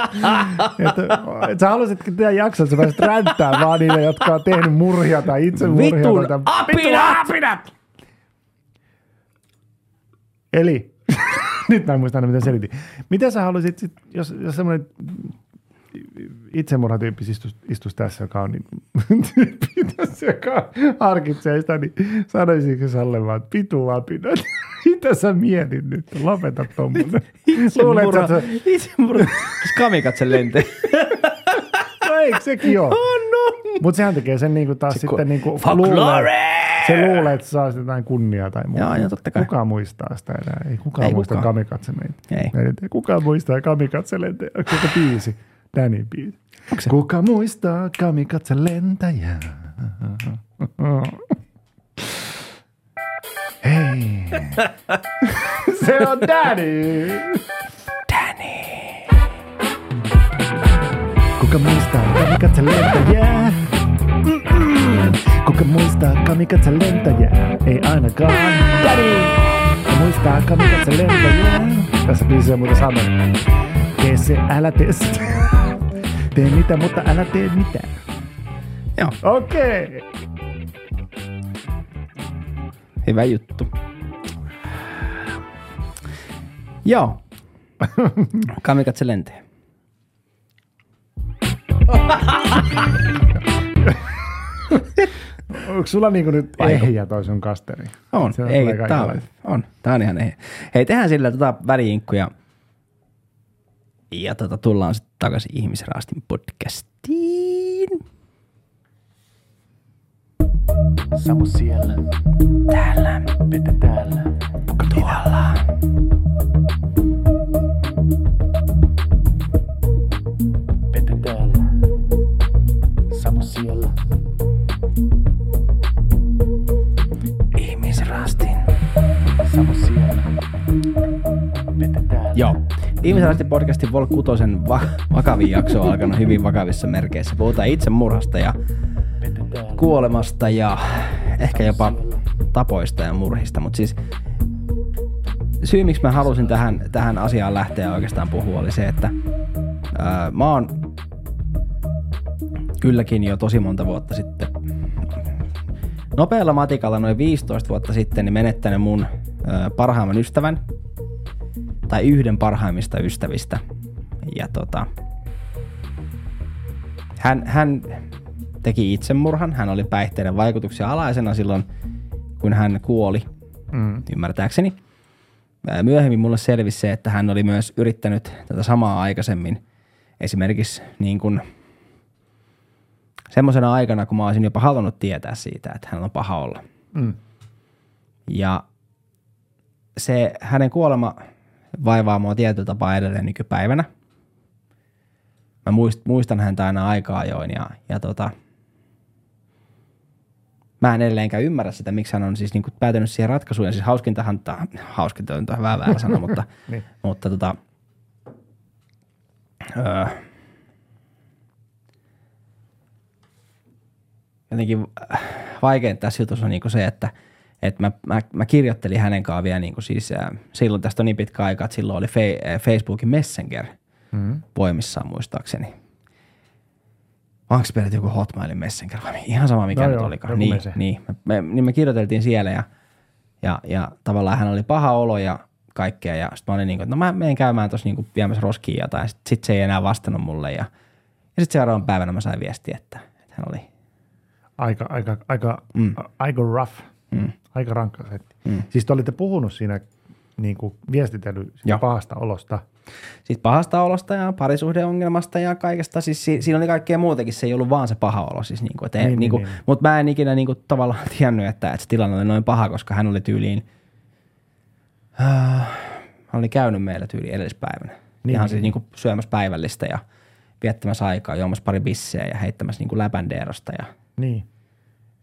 että, että sä halusitkin tehdä jakson, että sä pääsit ränttää vaan niille, jotka on tehnyt murhia tai itsemurhia. Vitun tai- apinat! apinat! Eli, (laughs) nyt mä en muista aina, mitä selitin. Mitä sä haluaisit, sit, jos, jos semmoinen itsemurhatyyppi istuisi istus tässä, joka on niin, tyyppi tässä, joka harkitsee sitä, niin sanoisitko Salle vaan, että pitu apinat. (laughs) Mitä sä mietit nyt? Lopeta. Luulet, Itsemurha, sä, itsemurha. Kamikatse lentee. no eikö sekin ole? On, on. Mutta sehän tekee sen niinku taas Se sitten ku- niinku Folklore! se luulee, että saa jotain kunniaa tai muuta. Joo, joo, totta kai. Kuka muistaa sitä enää? Ei kukaan Ei muista kukaan. kamikatse meitä. Ei. Ei. Kuka muistaa kamikatse lentäjä? Onko se joku biisi? Danny biisi. se? Kuka muistaa kamikatse lentäjää? Hei. (laughs) se on Danny. Kuka muistaa kamikatse lentäjää? Mm-mm. Kuka muistaa kamikatse lentäjää? Ei ainakaan Daddy! Kuka muistaa kamikatse lentäjää? Tässä biisissä on muuten sama. Tee se, älä tee sitä. Tee mitä, mutta älä tee mitään. Joo, Okei. Okay. hyvä juttu. Joo. (laughs) Kamikatse lentee. Onko sulla niinku nyt Vaiko- ehjä toi sun kasteri? On, Se ei, tää on, on, tää on ihan ei. Hei, tehdään sillä tota väliinkkuja. Ja tota, tullaan sitten takaisin Ihmisraastin podcastiin. Samo siellä, täällä, Pete täällä, Puka tuolla. Pete täällä, Samo siellä. Ihmisrastin. Samo siellä, Pete täällä. Joo. Ihmisen asti podcastin Vol 6 va- vakavin jakso on alkanut hyvin vakavissa merkeissä. Puhutaan itsemurhasta ja kuolemasta ja ehkä jopa tapoista ja murhista, mutta siis syy, miksi mä halusin tähän, tähän asiaan lähteä oikeastaan puhua, oli se, että ää, mä oon kylläkin jo tosi monta vuotta sitten nopealla matikalla noin 15 vuotta sitten niin menettänyt mun ää, parhaimman ystävän tai yhden parhaimmista ystävistä. Ja tota, hän, hän teki itsemurhan. Hän oli päihteiden vaikutuksia alaisena silloin, kun hän kuoli, Mm. ymmärtääkseni. Ää, Myöhemmin mulle selvisi se, että hän oli myös yrittänyt tätä samaa aikaisemmin. Esimerkiksi niin kuin semmoisena aikana, kun mä olisin jopa halunnut tietää siitä, että hän on paha olla. Mm. Ja se hänen kuolema vaivaa mua tietyllä tapaa edelleen nykypäivänä. Mä muist, muistan häntä aina aika ajoin ja, ja tota, mä en edelleenkään ymmärrä sitä, miksi hän on siis niinku päätynyt siihen ratkaisuun. Ja siis hauskintahan, tää, hauskinta on vähän väärä sana, mutta, (laughs) Niin. mutta tota, öö, jotenkin vaikeinta tässä jutussa on niinku se, että et mä, mä, mä, kirjoittelin hänen kanssaan vielä niinku siis, äh, silloin tästä on niin pitkä aika, että silloin oli fe, äh, Facebookin Messenger Mm. voimissaan muistaakseni. Onko peräti joku Hotmailin Messenger vai ihan sama mikä No nyt joo, olikaan. Niin, mese. niin. Me, me, niin me kirjoiteltiin siellä ja, ja, ja tavallaan hän oli paha olo ja kaikkea ja sitten mä olin niin kuin, että no mä menen käymään tuossa niin viemässä roskia jotain ja sitten sit se ei enää vastannut mulle ja, ja sitten seuraavan päivänä mä sain viestiä, että, että hän oli Aika, aika, aika, mm. aika rough. Mm. Aika rankka setti. Mm. Siis te olitte puhunut siinä niin kuin viestitellyt siitä pahasta olosta. Sitten pahasta olosta ja parisuhdeongelmasta ja kaikesta. Siis si- siinä oli kaikkea muutakin, se ei ollut vaan se paha olo. Siis niinku, et ei, Niin, niin, niin, niinku, niin. Mutta mä en ikinä niinku, tavallaan (laughs) tiennyt, että, että se tilanne oli noin paha, koska hän oli tyyliin, äh, hän oli käynyt meillä tyyliin edellispäivänä. Niin, Niin, Ihan niin, siis niinku syömässä päivällistä ja viettämässä aikaa, juomassa pari bissejä ja heittämässä niinku läpändeerosta. Ja, Niin.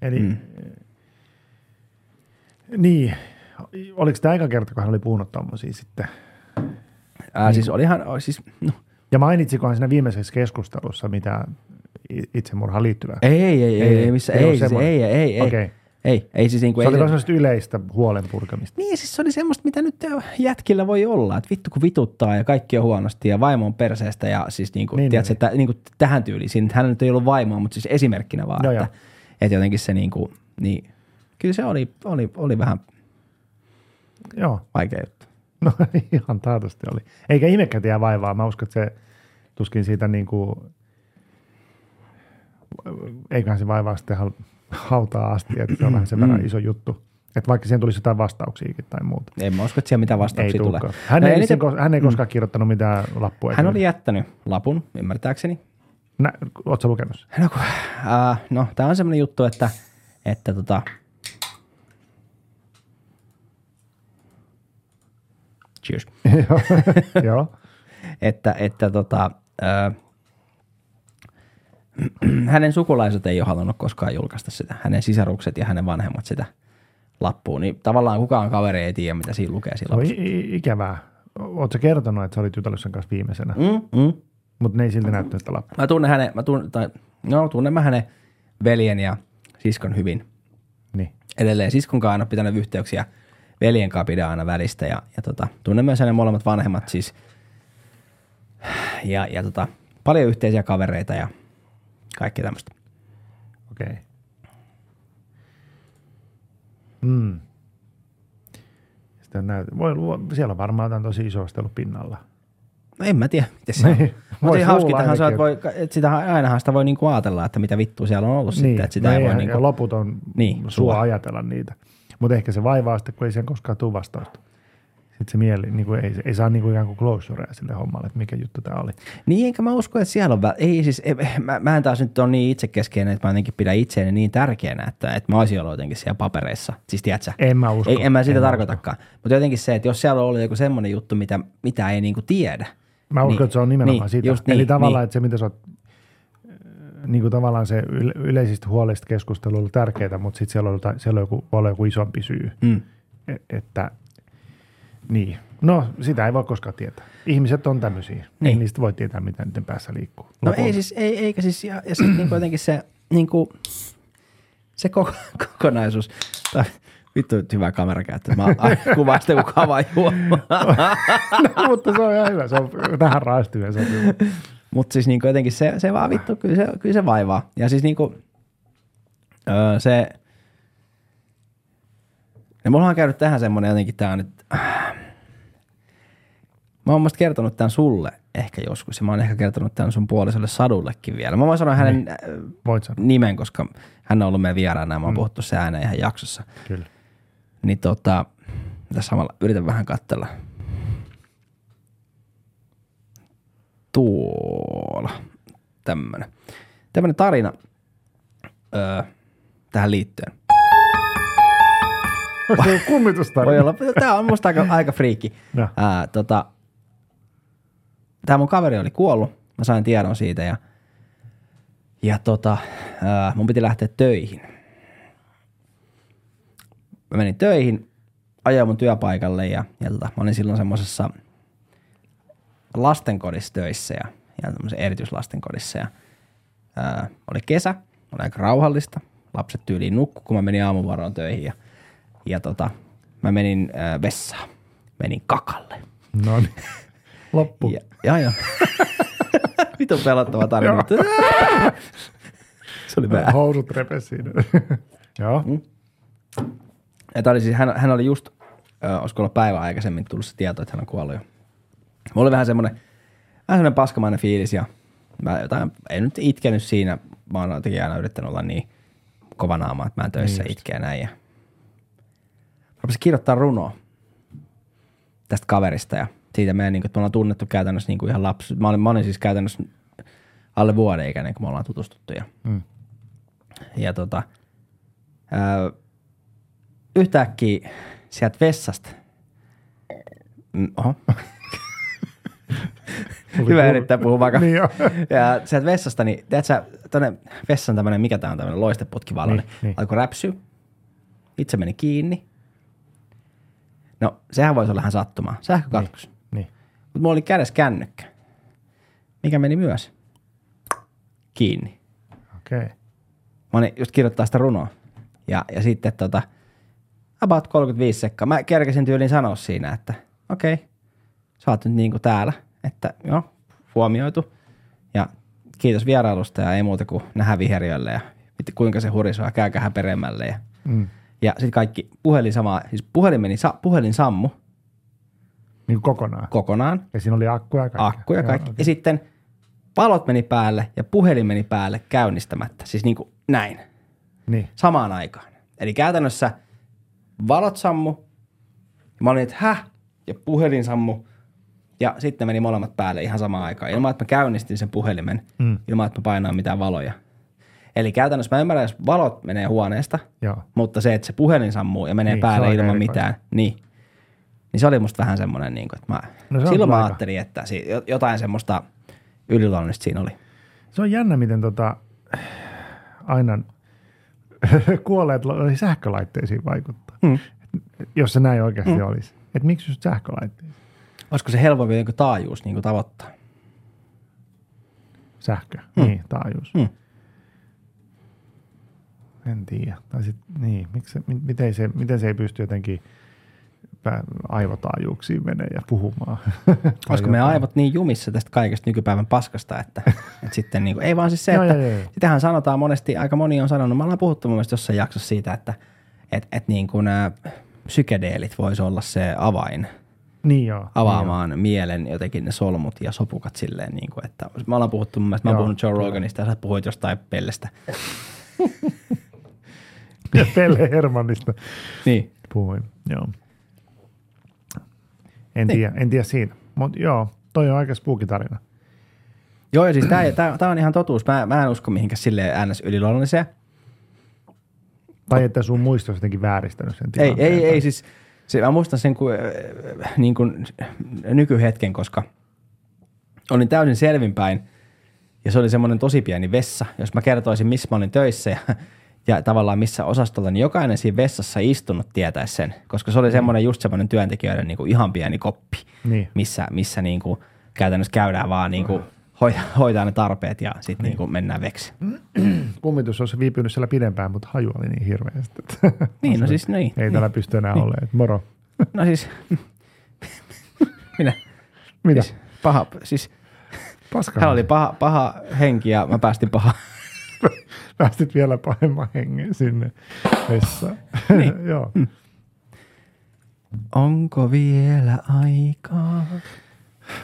Eli, Mm. Niin. Oliko tämä aika kerta, kun hän oli puhunut tommosia sitten? ää, Niin. Siis olihan, siis, no, Ja mainitsikohan siinä viimeisessä keskustelussa mitä itsemurhaan liittyvää? ei, ei, ei, ei, ei, missä, ei ollut ei, siis, semmoinen. ei, ei, ei, Okei. ei, ei, ei, siis niinku, Se ei, oli semmoista yleistä huolen purkamista. Niin, siis se oli semmoista, mitä nyt jätkillä voi olla, että vittu kun vituttaa ja kaikki on huonosti ja vaimo on perseestä ja siis niinku, Niin, niin, tiedätkö, niin. että niinku tähän tyyliin, siinä hän nyt ei ollut vaimoa, mutta siis esimerkkinä vaan, Joo, että, että jotenkin se niinku, niin kyllä se oli, oli, oli vähän Joo, vaikea juttu. (laughs) no ihan taatusti oli. Eikä ihmekään tiedä vaivaa. Mä uskon, että se tuskin siitä niin kuin, eiköhän se vaivaa sitten hautaa asti, että se on vähän sen verran Mm. iso juttu. Että vaikka siihen tulisi jotain vastauksiakin tai muuta. En mä usko, että siellä mitään Ei vastauksia tulee. tulekaan. Hän, No ei, eniten- kos- hän ei koskaan kirjoittanut mitään lappua. Hän oli jättänyt lapun, ymmärtääkseni. Nä, ootko sä lukenut sen? No, kun, äh, no tämä on semmoinen juttu, että, että tota, cheers. (laughs) Joo. (laughs) Että, että tota, ö, (clears throat) hänen sukulaiset ei ole halunnut koskaan julkaista sitä. Hänen sisarukset ja hänen vanhemmat sitä lappuun. Niin tavallaan kukaan kaveri ei tiedä, mitä siinä lukee siinä i- ikävää. Oletko kertonut, että sä olit jutellut sen kanssa viimeisenä? Mm, mm. Mutta ne ei silti näyttänyt sitä lappua. Mä tunnen hänen, mä tunnen, tai, no, tunnen mä hänen veljen ja siskon hyvin. Niin. Edelleen siskon kanssa aina pitänyt yhteyksiä. Veljen kanssa pidän aina välistä ja, ja tota, tunnen myös hänen molemmat vanhemmat siis. Ja, ja tota, paljon yhteisiä kavereita ja kaikkea tämmöistä. Okei. Okay. Mm. Sitten näyt- voi, siellä on varmaan jotain tosi ollut pinnalla. No en mä tiedä, miten se on. (laughs) Niin, Mutta hauskintahan se on, luulla että, voi, että sitä, ainahan sitä voi niinku ajatella, että mitä vittua siellä on ollut niin, sitten, että sitä no ei voi niinku, loput on Niin, niin, sua ajatella niitä. Mutta ehkä se vaivaa sitten, kun ei sen koskaan tule vastausta. Sitten se mieli, niin kuin ei, ei saa niin kuin ikään kuin closurea sille hommalle, että mikä juttu tämä oli. Niin, enkä mä usko, että siellä on, vä- ei siis, ei, mä, mä en taas nyt ole niin itsekeskeinen, että mä jotenkin pidän itseäni niin tärkeänä, että, että mä olisin ollut jotenkin siellä papereissa. Siis tiedätkö? En mä usko. Ei, en mä sitä En tarkoitakaan. Mutta jotenkin se, että jos siellä on ollut joku semmoinen juttu, mitä, mitä ei niinku tiedä. Mä uskon, Niin, että se on nimenomaan niin, sitä. just Eli niin, tavallaan, niin. että se mitä sä oot, niin kuin tavallaan se yle- yleisistä huolista keskustelu on ollut tärkeää, mutta sitten siellä on, jotain- siellä on joku, voi olla joku isompi syy, Mm. E- että Niin. No, sitä ei voi koskaan tietää. Ihmiset on tämmöisiä. Niin. Niin. Niistä voi tietää, mitä niiden päässä liikkuu. No Lopulta. ei siis, ei, eikä siis, ja, ja sitten niinku jotenkin se, niinku, se koko, kokonaisuus, tai vittu hyvä kamerakäyttö, mä kuvaan sitä kun juomaa. (laughs) no, mutta se on ihan hyvä. Se on tähän raastuminen sopiva. Mutta siis niinku jotenkin se, se vaan vittu, kyllä se, kyllä se vaivaa. Ja siis niinku, öö, se, ja mulla on käynyt tähän semmonen jotenkin tää nyt, mä oon musta kertonut tämän sulle ehkä joskus ja mä oon ehkä kertonut tämän sun puolisolle Sadullekin vielä. Mä voin sanoa hänen Voit sanoa. nimen, koska hän on ollut meidän vieraana ja mä oon puhuttu se ääneen ihan jaksossa. Kyllä. Niin tota, tässä samalla yritän vähän katsella. Tuolla. Tämmönen. Tämmönen tarina öö, tähän liittyen. Onko se kummitustarina? Voi olla, tää on musta aika, aika friikki. No. Ää, tota, tää mun kaveri oli kuollut. Mä sain tiedon siitä ja, ja tota, ää, mun piti lähteä töihin. Mä menin töihin, ajoin mun työpaikalle ja, ja tota, mä olin silloin semmoisessa lastenkodissa töissä ja, ja erityislastenkodissa ja ää, oli kesä, oli aika rauhallista. Lapset tyyliin nukku, kun mä menin aamuvaroon töihin ja, ja tota, mä menin ää, vessaan. Menin kakalle. No niin. (laughs) Loppu. Ja, ja, ja. (laughs) Vitun pelottava tarina. (laughs) Se oli vähän. Housut repes siinä. Joo. Mm. Ja oli siis, hän, hän oli just, ö, olisiko ollut päivän aikaisemmin tullut se tieto, että hän on kuollut jo. Mulla oli vähän semmoinen, vähän semmoinen paskamainen fiilis ja mä jotain, ei nyt itkenyt siinä, mä oon jotenkin aina yrittänyt olla niin kova naama, että mä en töissä Niin itkeä näin. Ja mä rupesin kirjoittaa runoa tästä kaverista ja siitä meidän, niin kuin, että me ollaan tunnettu käytännössä niin kuin ihan lapsi. Mä olin, mä olin siis käytännössä alle vuoden ikäinen, kun me ollaan tutustuttu ja, Mm. ja tota, ää, yhtäkkiä sieltä vessasta, oho. Hyvä erittää puhua vaikka. Niin joo. Ja sieltä vessasta, niin tiedätkö sä, tonne vessan tämmönen, mikä tää on tämmönen loisteputkivalo, Niin, niin, alkoi räpsyä. Itse meni kiinni. No, sehän voisi olla ihan sattumaa. Sähkökatkos. Niin. Niin. Mutta mulla oli kädessä kännykkä, mikä meni myös kiinni. Okei. Okay. Mä olin just kirjoittaa sitä runoa. Ja, ja sitten tota, about 35 sekkaa. Mä kerkesin tyyliin sanoa siinä, että okei, okay, sä oot nyt niinku täällä, että joo, huomioitu. Ja kiitos vierailusta ja ei muuta kuin nähdä viheriölle ja kuinka se hurisoo, käykää peremmälle. Ja, Mm. ja sitten kaikki puhelin sama, siis puhelin meni, sa, puhelin sammu Niin kuin kokonaan. kokonaan, Ja siinä oli akkuja ja kaikki. akku ja kaikki. Joo, Ja sitten valot meni päälle ja puhelin meni päälle käynnistämättä. Siis niin kuin näin. Niin. samaan aikaan. Eli käytännössä valot sammu, ja mä olin, että häh, ja puhelin sammu, ja sitten meni molemmat päälle ihan samaan aikaan, ilman että mä käynnistin sen puhelimen, Mm. ilman että mä painaan mitään valoja. Eli käytännössä mä ymmärrän, jos valot menee huoneesta, Joo. mutta se, että se puhelin sammuu ja menee Niin, päälle ilman erikoista. mitään, niin, niin se oli musta vähän semmoinen, niin kuin, että mä, No silloin mä aika- ajattelin, että jotain semmoista yliluonnollista siinä oli. Se on jännä, miten tota, aina (laughs) kuolleet sähkölaitteisiin vaikuttaa. Mm. Jos se näin oikeasti mm. olisi. Että miksi just sähkölaitteisiin? Olisiko se helpompi joku taajuus niin kuin tavoittaa? Sähkö. Mm. Niin, taajuus. Mm. En tiedä. Tai sit, niin, miksi miten, se, miten se ei pysty jotenkin aivotaajuuksiin menee ja puhumaan. (laughs) Olisiko meidän jotain. aivot niin jumissa tästä kaikesta nykypäivän paskasta, että, (laughs) että sitten niin kuin, ei vaan siis se, että joo, joo. sitähän sanotaan monesti, aika moni on sanonut, me ollaan puhuttu mun mielestä jossain jaksossa siitä, että et, et niin kuin nämä psykedeelit voisi olla se avain Niin joo. avaamaan mielen jotenkin ne solmut ja sopukat silleen, niin kuin, että me ollaan puhuttu mä oon puhunut Joe. Roganista ja sä puhuit jostain pellestä. Niin. (laughs) Ja Pelle Hermannista Niin. puhuin. Joo. En Niin. tiedä, en tiedä siinä. Mutta joo, toi on aika spooky tarina. Joo, ja siis tämä on ihan totuus. Mä, mä en usko mihinkään silleen ns. yliluonnolliseen. Tai että sun muisto olisi jotenkin vääristänyt sen Ei, tilanteen. ei, ei siis, se, mä muistan sen kuin, äh, niin kuin nykyhetken, koska olin täysin selvinpäin ja se oli semmoinen tosi pieni vessa. Jos mä kertoisin, missä mä olin töissä ja, ja tavallaan missä osastolla, niin jokainen siinä vessassa istunut tietäisi sen, koska se oli semmoinen just semmoinen työntekijöiden niin kuin ihan pieni koppi, Niin. missä, missä niin kuin käytännössä käydään vaan niin kuin hoitaa, hoitaa ne tarpeet ja sitten niin. niin mennään veksi. Kummitus olisi viipynyt siellä pidempään, mutta haju oli niin hirveästi. Niin, no (laughs) siis niin. Ei täällä pysty enää Niin. olemaan. Moro. (laughs) No siis, (laughs) minä, Mitä? siis paha, siis Paska. hän oli paha, paha henki ja mä päästin paha. Päästit vielä pahemman hengen sinne vessaan. Niin. Joo. Onko vielä aikaa?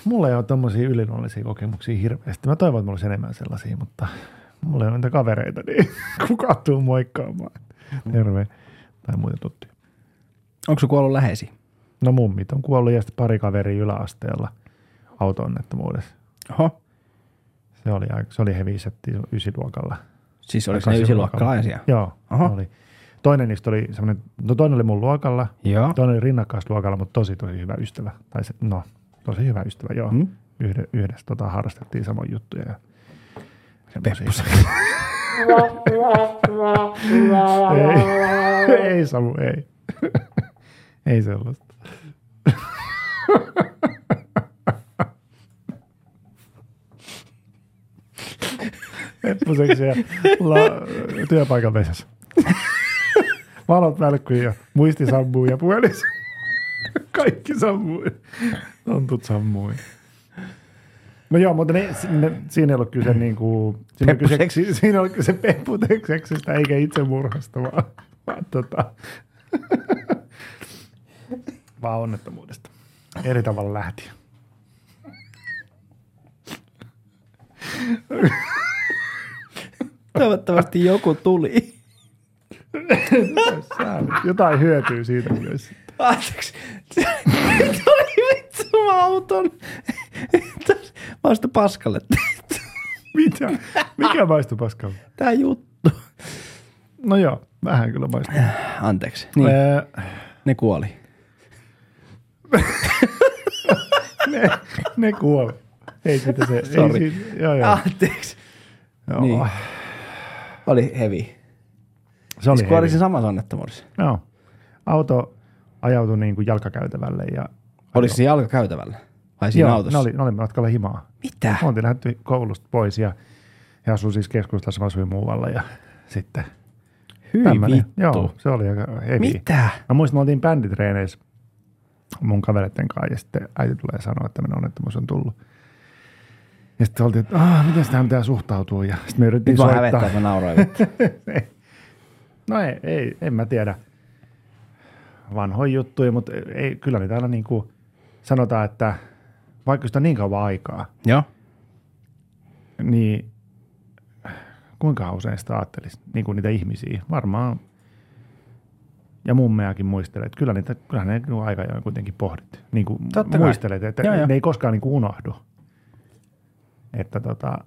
Mulla ei ole tommosia yliluonnollisia kokemuksia hirveästi. Mä toivon, että mulla olisi enemmän sellaisia, mutta mulla ei ole niitä kavereita, niin (laughs) kuka tuu moikkaamaan. Terve. Tai muita tuttuja. Onko se kuollut läheisi? No mummit on kuollut ja sitten pari kaveria yläasteella auto-onnettomuudessa. Oho. Se oli, se oli heavy setti ysiluokalla. Siis oliko ne ysiluokkalaisia? Joo, Oho. oli. Toinen niistä oli semmoinen, no toinen oli mun luokalla, Joo. toinen oli rinnakkaisluokalla, mutta tosi tosi hyvä ystävä. Tai se, no, tosi hyvä ystävä, joo. Hmm? Yhde, yhdessä tota, harrastettiin samoin juttuja. Ja ei, ei Samu, ei. ei sellaista. Peppuseksi ja la- työpaikan vessassa. Valot välkkyy ja muisti sammuu ja puhelin. Kaikki sammuu. (laughs) Tontut sammuu. No joo, mutta ne, ne, siinä ei ollut kyse niin kuin, siinä, oli kyse, (laughs) siinä oli kyse pepputekseksistä eikä itsemurhasta, vaan, vaan, tota, (laughs) vaan onnettomuudesta. Eri tavalla lähtien. Toivottavasti joku tuli. Jotain hyötyy siitä myös. Anteeksi. (laughs) Tuli vittu (laughs) mä auton. Vasta paskalle. Mitä? Mikä maistui paskalta? Tää juttu. No joo, vähän kyllä maistuu. Anteeksi. Niin, Öö, ne kuoli. (laughs) ne, ne kuoli. Ei sitä se. Sorry. Ei siitä, joo, joo. Anteeksi. joo. Niin. Oli hevi. Se oli Siis kuoli heavy. siinä samassa onnettomuudessa. Joo. Auto ajautui niin kuin jalkakäytävälle ja Oliko se jalkakäytävällä? Vai siinä Joo, autossa? Ne oli, ne oli matkalla himaa. Mitä? Oltiin lähdetty koulusta pois ja he asui siis keskustassa, mä asuin muualla ja sitten Hyi tämmönen. vittu. Joo, se oli aika heavy. Mitä? Mä muistan, me oltiin bänditreeneissä mun kavereiden kanssa ja sitten äiti tulee sanoa, että tämmöinen onnettomuus on tullut. Ja sitten oltiin, että ah, miten tähän pitää suhtautua ja sitten me yritettiin Nyt vaan soittaa. hävettää, että mä (laughs) nauroin. No ei, ei, en mä tiedä vanhoja juttuja, mutta ei, kyllä niitä aina niin kuin sanotaan, että vaikka sitä on niin kauan aikaa, Joo. niin kuinka usein sitä ajattelisi niin kuin niitä ihmisiä? Varmaan, ja mummeakin muistelee, että kyllä niitä, kyllähän ne niin aika ajoin kuitenkin pohdit. Niin kuin Totta kai. muistelet, että Joo, joo. ne ei koskaan niin kuin unohdu. Että tota,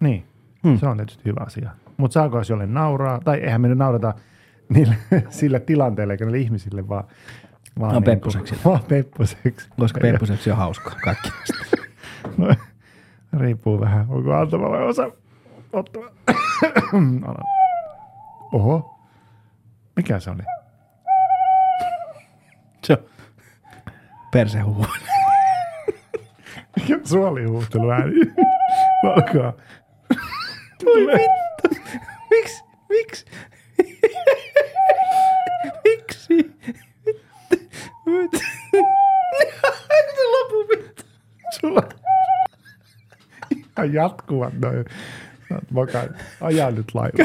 niin, hmm. se on tietysti hyvä asia. Mutta saako jos jolle nauraa, tai eihän me nyt naurata niille, (laughs) sille tilanteelle, eikä niille ihmisille, vaan, vaan No, niin kuin- peppuseksi. (laughs) Vaan peppuseksi. Koska Ja- peppuseksi on hauskaa kaikki. (laughs) No, riippuu vähän, onko antava vai osa ottava. (coughs) Oho. Mikä se oli? Se on persehuu. Mikä suolihuhtelu ääni? Alkaa. Voi vittu. Miksi? Miksi? Vittu. Eikö se lopu vittu? Sulla ihan jatkuvat noin. Sä oot mokan. Aja nyt laiva.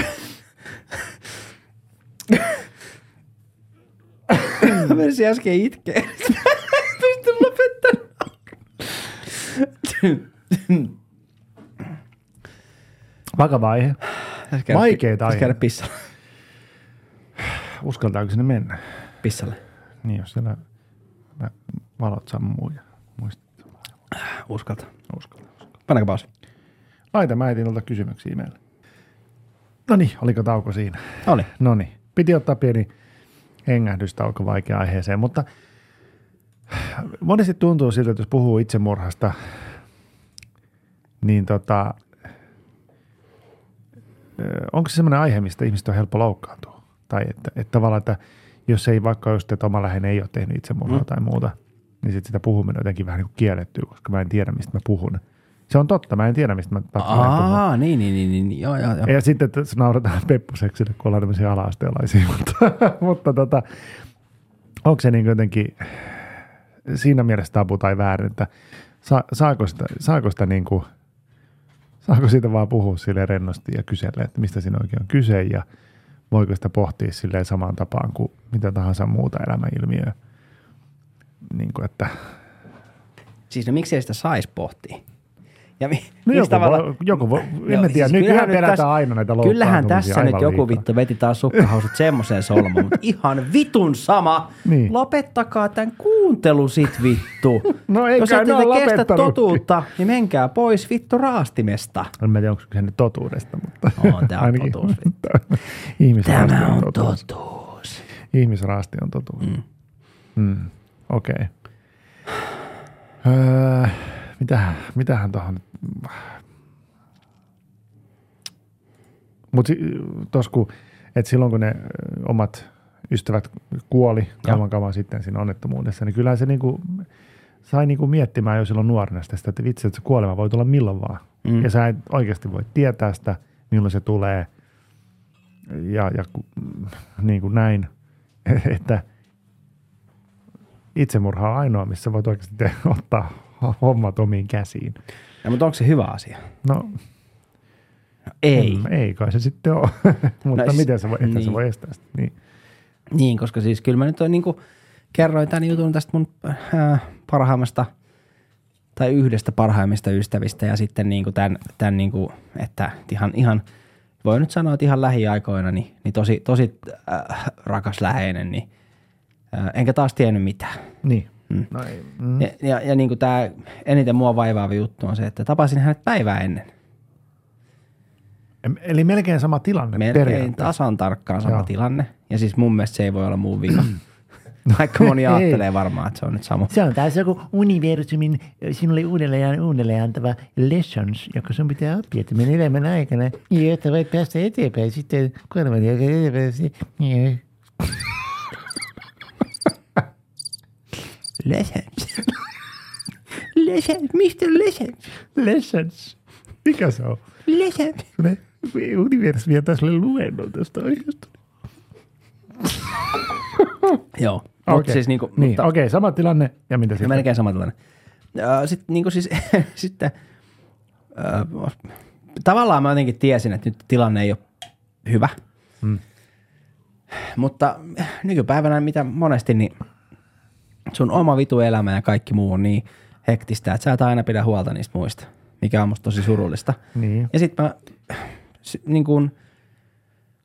Mä menisin äsken itkeen. Pystyn lopettamaan. Vakava aihe. Vaikeita pitäis käydä pissalle. Uskaltaako sinne mennä? Pissalle. Niin, jos siellä valot sammuu ja. Uskalta. Uskalla, uskalla. Pannaanko pausi? Laita mä etin noilta kysymyksiä meille. No niin, oliko tauko siinä? Oli. No niin, piti ottaa pieni hengähdystauko vaikea aiheeseen, mutta monesti tuntuu siltä, että jos puhuu itsemurhasta, niin tota, onko se semmoinen aihe, mistä ihmiset on helppo loukkaantua? Tai että, että tavallaan, että jos ei vaikka just, että oma läheinen ei ole tehnyt itsemurhaa mm. tai muuta, niin sitten sitä puhuminen on jotenkin vähän niin kuin kiellettyä, koska mä en tiedä, mistä mä puhun. Se on totta, mä en tiedä, mistä mä. Aa, niin, niin, niin, niin, joo, joo, joo. Ja sitten, että naurataan peppuseksille, kun ollaan tämmöisiä ala-asteelaisia, (laughs) mutta, mutta tota, onko se niin jotenkin siinä mielessä tabu tai väärin, että sa, saako sitä, saako sitä niin kuin, saako siitä vaan puhua sille rennosti ja kysellä, että mistä siinä oikein on kyse ja voiko sitä pohtia silleen samaan tapaan kuin mitä tahansa muuta elämäilmiöä. Niin kuin, että Siis no miksei sitä saisi pohtia? Ja mi, No joku tavalla- voi- joku voi- en mä tiedä, nykyään kyllähän nyt pelätään tässä- aina näitä Kyllähän tässä nyt joku liikaa. vittu veti taas sukkahousut semmoiseen solmuun, mutta ihan vitun sama. Niin. Lopettakaa tämän kuuntelu sit vittu. (laughs) No eikä Jos et ne ole te kestä totuutta, niin menkää pois vittu raastimesta. En mä tiedä, onko se nyt totuudesta, mutta On, tää on (laughs) ainakin totuus. (laughs) Tämä on totuus. totuus. Ihmisraasti on totuus. Mm. Mm. Okei. Okay. Öö, mitähän, mitähän tuohon. Mutta tuossa kun, että silloin kun ne omat ystävät kuoli kauan kauan sitten siinä onnettomuudessa, niin kyllähän se niinku, sai niinku miettimään jo silloin nuorena sitä, että vitsi, että se kuolema voi tulla milloin vaan. Mm. Ja sä et oikeasti voi tietää sitä, milloin se tulee. Ja, ja niin kuin näin, (laughs) että itsemurha on ainoa, missä voit oikeasti te- (laughs) ottaa hommat omiin käsiin. Ja, mutta onko se hyvä asia? No Ei. En, ei kai se sitten ole. (laughs) Mutta No, miten se voi, että niin. se voi estää sitä? Niin. Niin, koska siis kyllä mä nyt on, niin kuin, kerroin tämän jutun tästä mun äh, parhaimmasta tai yhdestä parhaimmista ystävistä ja sitten niin kuin tämän, tämän niin kuin, että ihan, ihan, voi nyt sanoa, että ihan lähiaikoina niin, niin tosi, tosi äh, rakas läheinen, niin enkä taas tiennyt mitään. niin. Mm. No ei. Mm. Ja, ja, ja niin kuin tämä eniten mua vaivaava juttu on se, että tapasin hänet päivää ennen. Eli melkein sama tilanne Melkein periaatteessa. tasan tarkkaan sama Joo. tilanne. Ja siis mun mielestä se ei voi olla mun vika. (clears throat) Vaikka moni ajattelee varmaan, että se on nyt sama. Se on taas joku universumin sinulle uudelleen ja uudelleen antava lessons, joka sun pitää oppia, että menee elämän aikana, jotta voit päästä eteenpäin sitten kuoleman jälkeen eteenpäin. Niin. Lessons. Lessons. Mr. Lessons. Lessons. Mikä se on? Lessons. Ne universumi antaa sulle luennon tästä aiheesta. Joo. Okei. Mutta siis niinku, niin, mutta, okei, sama tilanne. Ja mitä sitten? melkein sama tilanne. Sitten niinku siis, (laughs) sitten, äh, tavallaan mä jotenkin tiesin, että nyt tilanne ei ole hyvä. Mm. Mutta nykypäivänä, mitä monesti, niin sun oma vitu elämä ja kaikki muu on niin hektistä, että sä et aina pidä huolta niistä muista, mikä on musta tosi surullista. Niin. Ja sitten mä, niin kun,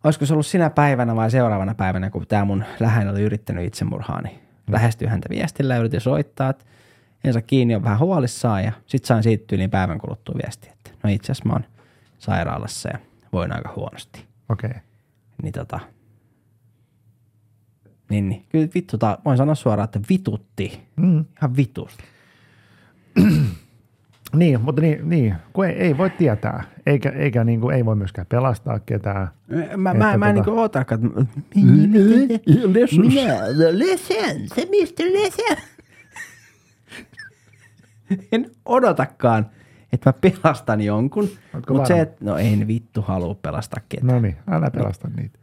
olisiko se ollut sinä päivänä vai seuraavana päivänä, kun tämä mun läheinen oli yrittänyt itsemurhaa, niin lähestyin häntä viestillä ja yritin soittaa, että en saa kiinni, on vähän huolissaan ja sitten sain siitä tyyliin päivän kuluttua viestiä, että no itse asiassa mä oon sairaalassa ja voin aika huonosti. Okei. Okay. Niin tota, niin, niin. Kyllä vittu, ta- voin sanoa suoraan, että vitutti. Mm. Ihan vitusti. (clears throat) Niin, mutta niin, niin kun ei, ei voi tietää, eikä, eikä niin kuin, ei voi myöskään pelastaa ketään. Mä, mä, mä en tota- niinku ootakaan, että Minä, the lessons, se Mr. Lessons. (laughs) en odotakaan, että mä pelastan jonkun. Mutta se, että no en vittu halua pelastaa ketään. No niin, älä pelasta niitä.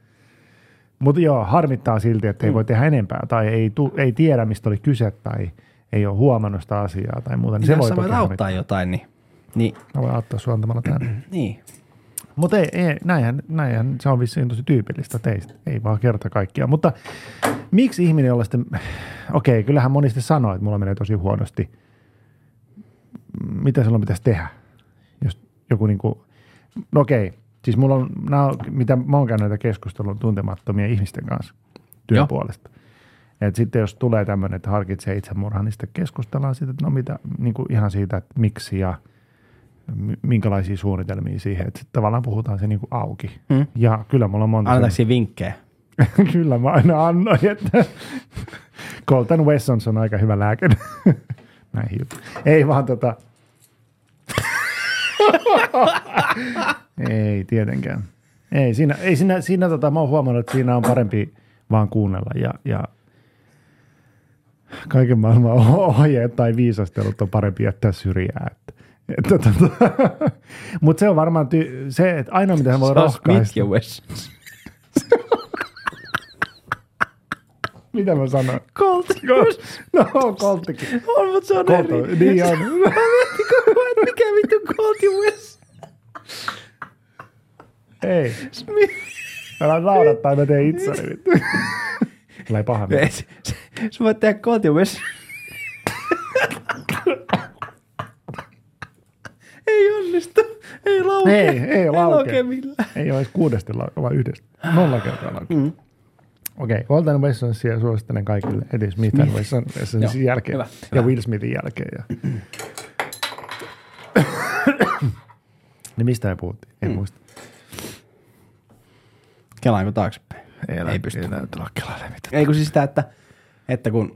Mutta joo, harmittaa silti, että ei voi tehdä enempää tai ei, tu, ei tiedä, mistä oli kyse tai ei ole huomannut sitä asiaa tai muuta. Niin se voi voit auttaa harmittaa. jotain, niin, niin, Mä voin auttaa sua antamalla tänne. (clears throat) niin. Mutta ei, ei, näinhän, näinhän, se on vissiin tosi tyypillistä teistä. Ei vaan kerta kaikkiaan. Mutta miksi ihminen, jolla sitten, okei, kyllähän moni sitten sanoo, että mulla menee tosi huonosti. Mitä silloin pitäisi tehdä? Jos joku niin kuin, no okei, siis mulla on, nämä on, mitä mä oon käynyt näitä keskustelua tuntemattomien ihmisten kanssa työn Joo. puolesta. Et sitten jos tulee tämmöinen, että harkitsee itsemurhaa, niin sitten keskustellaan siitä, että no mitä, niin kuin ihan siitä, että miksi ja minkälaisia suunnitelmia siihen, että sitten tavallaan puhutaan se niin kuin auki. Mm. Ja kyllä mulla on monta. Annetaanko vinkkejä? (laughs) kyllä mä aina annoin, että Colton Wessons on aika hyvä lääke. (laughs) Näihin juttu. Ei vaan tota... (laughs) Ei tietenkään. Ei, siinä, ei siinä, siinä tota, mä oon huomannut, että siinä on parempi vaan kuunnella ja, ja kaiken maailman ohjeet tai viisastelut on parempi jättää syrjään. Että, että, tota, (laughs) Mutta se on varmaan ty- se, että ainoa mitä hän voi rohkaista. (laughs) Mitä mä sanoin? Colt. No, kolttikin. On, mutta se on Colt eri. on, niin on. (laughs) Mikä vittu Colt ja Wesson? Ei. (laughs) Älä naurattaa, mä teen itseni nyt. (laughs) Tulee paha. Ei, se- Sä voit tehdä Wesson. (laughs) Ei onnistu. Ei laukea. Ei, ei Ei laukea. laukea millään. Ei ole edes kuudesti lauka, vaan yhdestä. Nolla kertaa lauka. Mm. Okei, okay. Walton Wessonsia suosittelen kaikille. Eddie Smith and Wesson, Wessonsin Joo, jälkeen. hyvä, ja hyvä. Will Smithin jälkeen. Ja. (coughs) niin mistä me puhuttiin? En muista. Kelaanko taaksepäin? Ei, Ei pysty. Ei näytä olla kelailemaan mitään. Ei kun siis sitä, että, että kun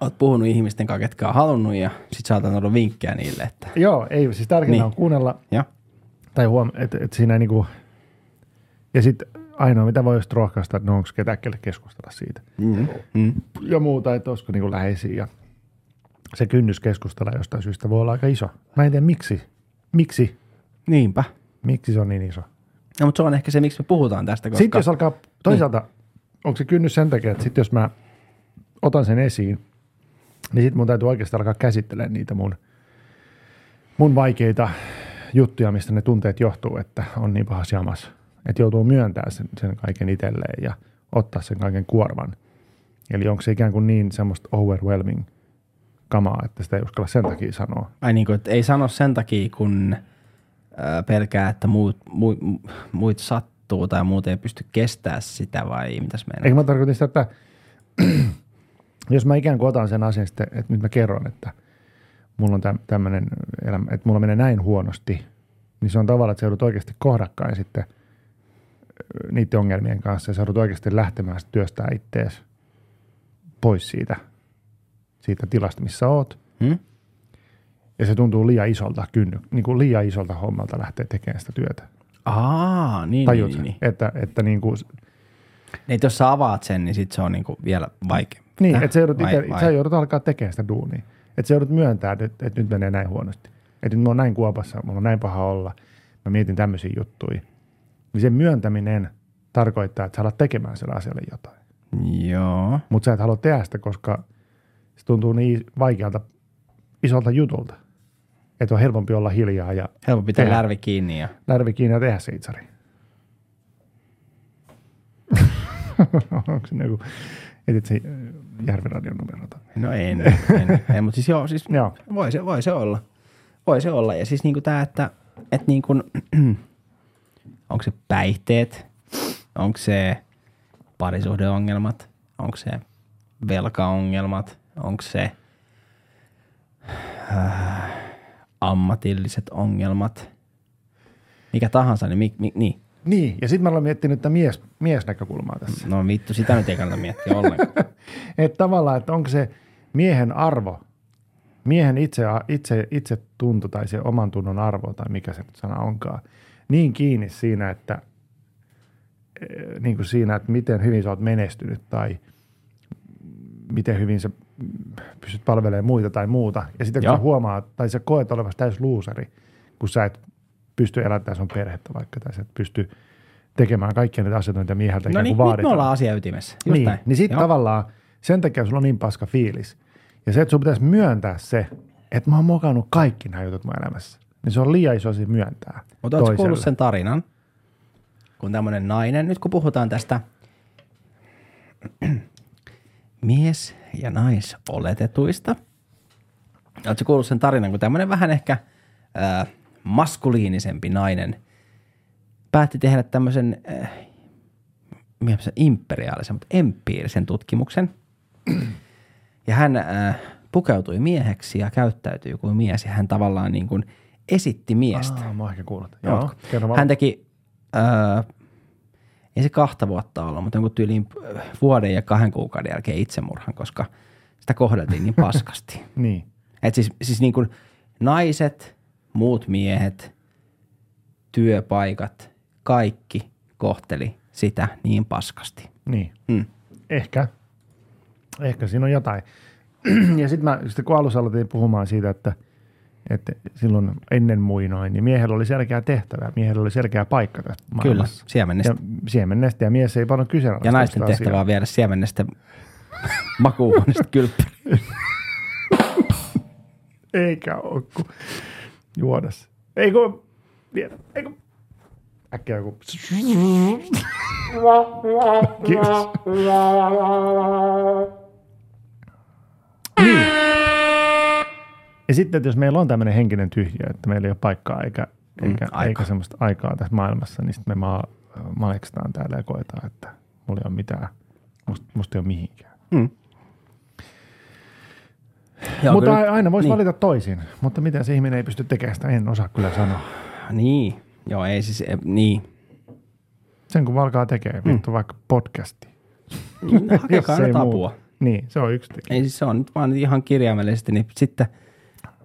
oot puhunut ihmisten kanssa, ketkä on halunnut ja sit sä oot antanut vinkkejä niille, että Joo, ei, siis tärkeintä Niin. on kuunnella, ja, tai huom, että et siinä ei niinku, ja sitten ainoa mitä voi just rohkaista, että no onko ketään kelle keskustella siitä. mm, mm, Ja muuta, että olisiko niinku läheisiä ja se kynnys keskustella jostain syystä voi olla aika iso. Mä en tiedä miksi. Miksi? niinpä. Miksi se on niin iso? No, mutta se on ehkä se, miksi me puhutaan tästä, koska... Sitten jos alkaa, toisaalta, niin. onko se kynnys sen takia, että sitten jos mä otan sen esiin, niin sitten mun täytyy oikeasti alkaa käsittelemään niitä mun, mun vaikeita juttuja, mistä ne tunteet johtuu, että on niin pahas jamas. Että joutuu myöntämään sen, sen kaiken itselleen ja ottaa sen kaiken kuorman. Eli onko se ikään kuin niin semmoista overwhelming kamaa, että sitä ei uskalla sen takia sanoa. Ai niin kuin, että ei sano sen takia, kun pelkää, että muut, muut, muut sattuu tai muut ei pysty kestää sitä vai mitäs meidän? Eikö mä tarkoitin sitä, että (clears throat) jos mä ikään kuin otan sen asian sitten, että nyt mä kerron, että mulla on tämmöinen elämä, että mulla menee näin huonosti, niin se on tavallaan, että sä joudut oikeasti kohdakkain sitten niiden ongelmien kanssa ja sä joudut oikeasti lähtemään työstää ittees pois siitä, siitä tilasta, missä oot. Hmm? Ja se tuntuu liian isolta kynny, niin kuin liian isolta hommalta lähteä tekemään sitä työtä. Aa, niin, Tajut niin, niin, niin, niin. Että, että niin kuin, niin. Että jos sä avaat sen, niin sit se on niinku vielä vaikeampi. Niin, Äh, että sä joudut, vai- ite, vai? sä joudut alkaa tekemään sitä duunia. Että sä joudut myöntää, että, että nyt menee näin huonosti. Että nyt mä oon näin kuopassa, mulla on näin paha olla. Mä mietin tämmöisiä juttuja. Niin sen myöntäminen tarkoittaa, että sä alat tekemään sillä asialle jotain. Joo. Mutta sä et halua tehdä sitä, koska se tuntuu niin vaikealta, isolta jutulta. Että on helpompi olla hiljaa ja Helppo pitää Tehdä. lärvi kiinni ja lärvi kiinni ja tehdä se itsari. (laughs) Onko se joku, etit se Järviradion numero? No en, en, en mutta siis joo, siis Joo. voi se, voi se olla. Voi se olla. Ja siis niinku tää, että, että niinku, (clears throat) onko se päihteet, onko se parisuhdeongelmat, onko se velkaongelmat, onko se äh, ammatilliset ongelmat, mikä tahansa, niin, mi, mi, niin. Niin, ja sitten mä olen miettinyt tätä mies, miesnäkökulmaa tässä. No vittu, sitä nyt ei kannata miettiä ollenkaan. (laughs) Että tavallaan, että onko se miehen arvo, miehen itse, itse, itse tunto tai se oman tunnon arvo tai mikä se nyt sana onkaan, niin kiinni siinä, että eh, niin kuin siinä, että miten hyvin sä oot menestynyt tai miten hyvin sä pystyt palvelemaan muita tai muuta. Ja sitten kun Joo. sä huomaat, tai sä koet olevasi täys luuseri, kun sä et pysty elättämään sun perhettä vaikka, tai sä et pysty tekemään kaikkia niitä asioita, mitä mieheltä No niin, kuin nyt me vaaditaan. ollaan asia ytimessä. Just Niin, näin. niin sitten tavallaan sen takia sulla on niin paska fiilis. Ja se, että sun pitäisi myöntää se, että mä oon mokannut kaikki nämä jutut mun elämässä. Niin se on liian iso asia myöntää Mutta ootko kuullut sen tarinan, kun tämmöinen nainen, nyt kun puhutaan tästä mies- ja naisoletetuista, ootko kuullut sen tarinan, kun tämmöinen vähän ehkä ää, maskuliinisempi nainen päätti tehdä tämmöisen äh, imperiaalisen, mutta empiirisen tutkimuksen. Ja hän äh, pukeutui mieheksi ja käyttäytyi kuin mies ja hän tavallaan niin kuin esitti miestä. Aa, mä ehkä kuullut. Joo. Hän teki, äh, ei se kahta vuotta olla, mutta jonkun tyyliin äh, vuoden ja kahden kuukauden jälkeen itsemurhan, koska sitä kohdeltiin niin paskasti. (laughs) Niin. Et siis, siis niin kuin naiset, muut miehet, työpaikat, kaikki kohteli sitä niin paskasti. Niin. Mm. Ehkä. Ehkä siinä on jotain. (clears throat) ja sitten sit kun alussa aloitin puhumaan siitä, että, että silloin ennen muinoin, niin miehellä oli selkeä tehtävä. Miehellä oli selkeä paikka tässä Kyllä, maailmassa. siemennestä. Ja siemennestä ja mies ei paljon kyseenalaista. Ja naisten tehtävä asiaa. on viedä siemennestä (laughs) makuuhuoneesta kylppäri. (laughs) Eikä ole kun juoda se. Ei kun viedä. Ei kun äkkiä joku. (laughs) Kiitos. Niin. Ja sitten, että jos meillä on tämmöinen henkinen tyhjä, että meillä ei ole paikkaa eikä, eikä, aika. eikä semmoista aikaa tässä maailmassa, niin sitten me maa, malekstaan täällä ja koetaan, että mulla ei ole mitään, musta, musta ei ole mihinkään. Mm. Joo, mutta kyllä- aina voisi niin. valita toisin, mutta miten se ihminen ei pysty tekemään sitä, en osaa kyllä sanoa. Niin, joo ei siis, e, niin. Sen kun alkaa tekemään, vittu vaikka podcasti. niin (laughs) hakekaa Jos ei nyt muu. apua. Niin, se on yksi tekijä. Ei siis se on nyt vaan ihan kirjaimellisesti, niin sitten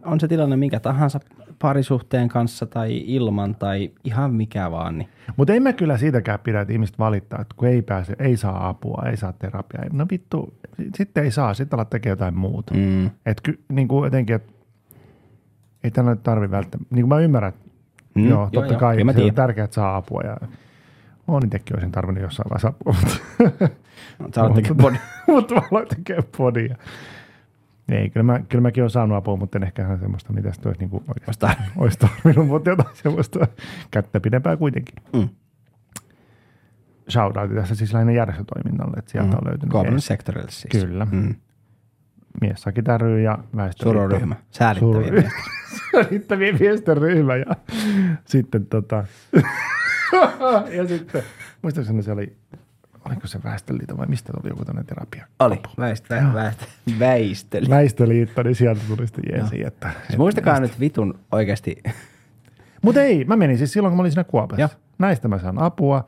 on se tilanne minkä tahansa parisuhteen kanssa tai ilman tai ihan mikä vaan, niin Mutta en mä kyllä siitäkään pidä, että ihmiset valittaa, että kun ei pääse, ei saa apua, ei saa terapiaa. No vittu, sitten ei saa, sitten alat tekemään jotain muuta. Mm. Että ky, niin kuin jotenkin, että ei tänä nyt tarvi välttämättä. Niin kuin mä ymmärrän, että Mm, joo, joo, totta joo, kai mä se on tärkeää, että saa apua. Ja on itsekin olisin tarvinnut jossain vaiheessa apua, mutta, no, body. (laughs) mutta mä aloin tekemään podia. Ei, kyllä, mä, kyllä mäkin olen saanut apua, mutta en ehkä ihan semmoista, mitä sitten olisi, niin kuin oikeasti, Vasta- (laughs) olisi tarvinnut, mutta jotain semmoista kättä pidempää kuitenkin. Mm. Shoutouti tässä siis lähinnä järjestötoiminnalle, että sieltä on löytynyt Kolmannen sektorille siis. Kyllä. Mm. mies Sakit ry ja väestöliitto. Suroryhmä. Säälittäviä Suru- miestä. Säälittävien miesten (laughs) ryhmä ja sitten tota, (laughs) ja sitten, muistaakseni se oli, oliko se väestöliitto vai mistä tuli joku tämmöinen terapia? Oli. Väistä, väistä, väisteli. Väestöliitto, niin sieltä tuli sitten jeesi, että. Siis muistakaa nyt vitun oikeasti. (laughs) Mutta ei, mä menin siis silloin, kun mä olin siinä Kuopassa. Joo. Näistä mä saan apua.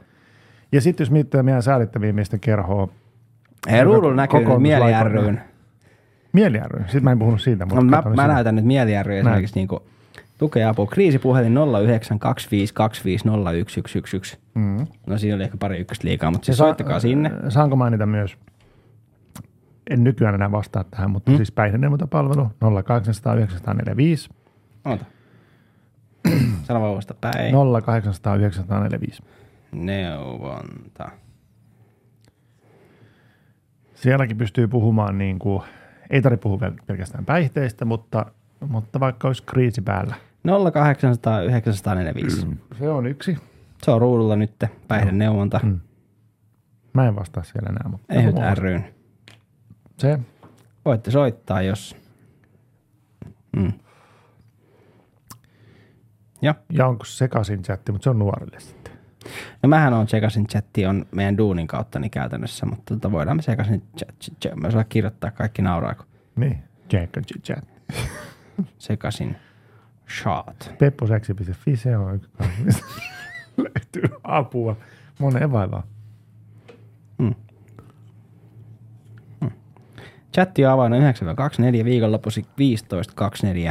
Ja sitten jos miettii meidän säälittäviä miesten kerhoa, Hei, ruudulla näkyy. Mieli ryn. Mieli. Sitten mä en puhunut siitä. Mutta No, mä, mä näytän nyt Mieli ry esimerkiksi niinku tukea apua. Kriisipuhelin 0925250111. Mm. No siinä oli ehkä pari ykköstä liikaa, mutta siis sa- soittakaa sinne. Saanko mainita myös, en nykyään enää vastaa tähän, mutta mm. siis päihdeneuvontapalvelu 0800 945 Ota. Sano vaan vasta päin. 0800 945. Neuvonta. Sielläkin pystyy puhumaan niin kuin, ei tarvitse puhua pel- pelkästään päihteistä, mutta, mutta vaikka olisi kriisi päällä. 0800 945. Se on yksi. Se on ruudulla nyt, päihdeneuvonta. Mm. Mä en vastaa siellä enää, mutta Ei nyt ryn. se, Voitte soittaa, jos... Mm. Ja. ja onko sekaisin chatti, mutta se on nuorille sitten. No mähän on Tsekasin chatti on meidän duunin kautta niin käytännössä, mutta tota voidaan me Tsekasin chat, chat, saa kirjoittaa kaikki nauraa, kun Niin, and chat. Tsekasin shot. Pepposeksi.fi, se on yksi mistä (laughs) löytyy apua moneen vaivaan. Chatti on avoinna 9-24, viikonloppuisin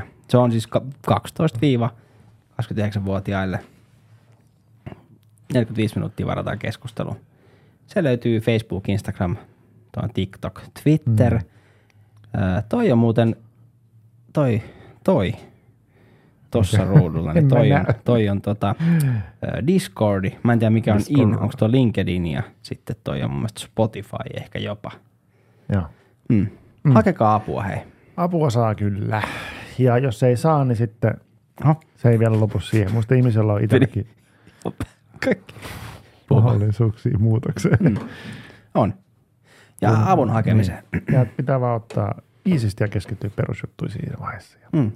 15-24. Se on siis ka- 12-29-vuotiaille. 45 minuuttia varataan keskusteluun. Se löytyy Facebook, Instagram, toi TikTok, Twitter. Mm. Öö, toi on muuten, toi, toi, tossa ruudulla, niin toi on, toi on tota, ö, Discordi. Mä en tiedä mikä on Discord. in, onko tuo LinkedIn ja sitten toi on mun mielestä Spotify ehkä jopa. Joo. Mm. Mm. Hakekaa apua hei. Apua saa kyllä. Ja jos ei saa, niin sitten Oho. se ei vielä lopu siihen. Muista ihmisellä on Kaikki. (laughs) mahdollisuuksia muutokseen. Mm. On. Ja Kun- avun hakemiseen. Ja pitää vaan ottaa iisisti ja keskittyä perusjuttuihin siinä vaiheessa. Mm.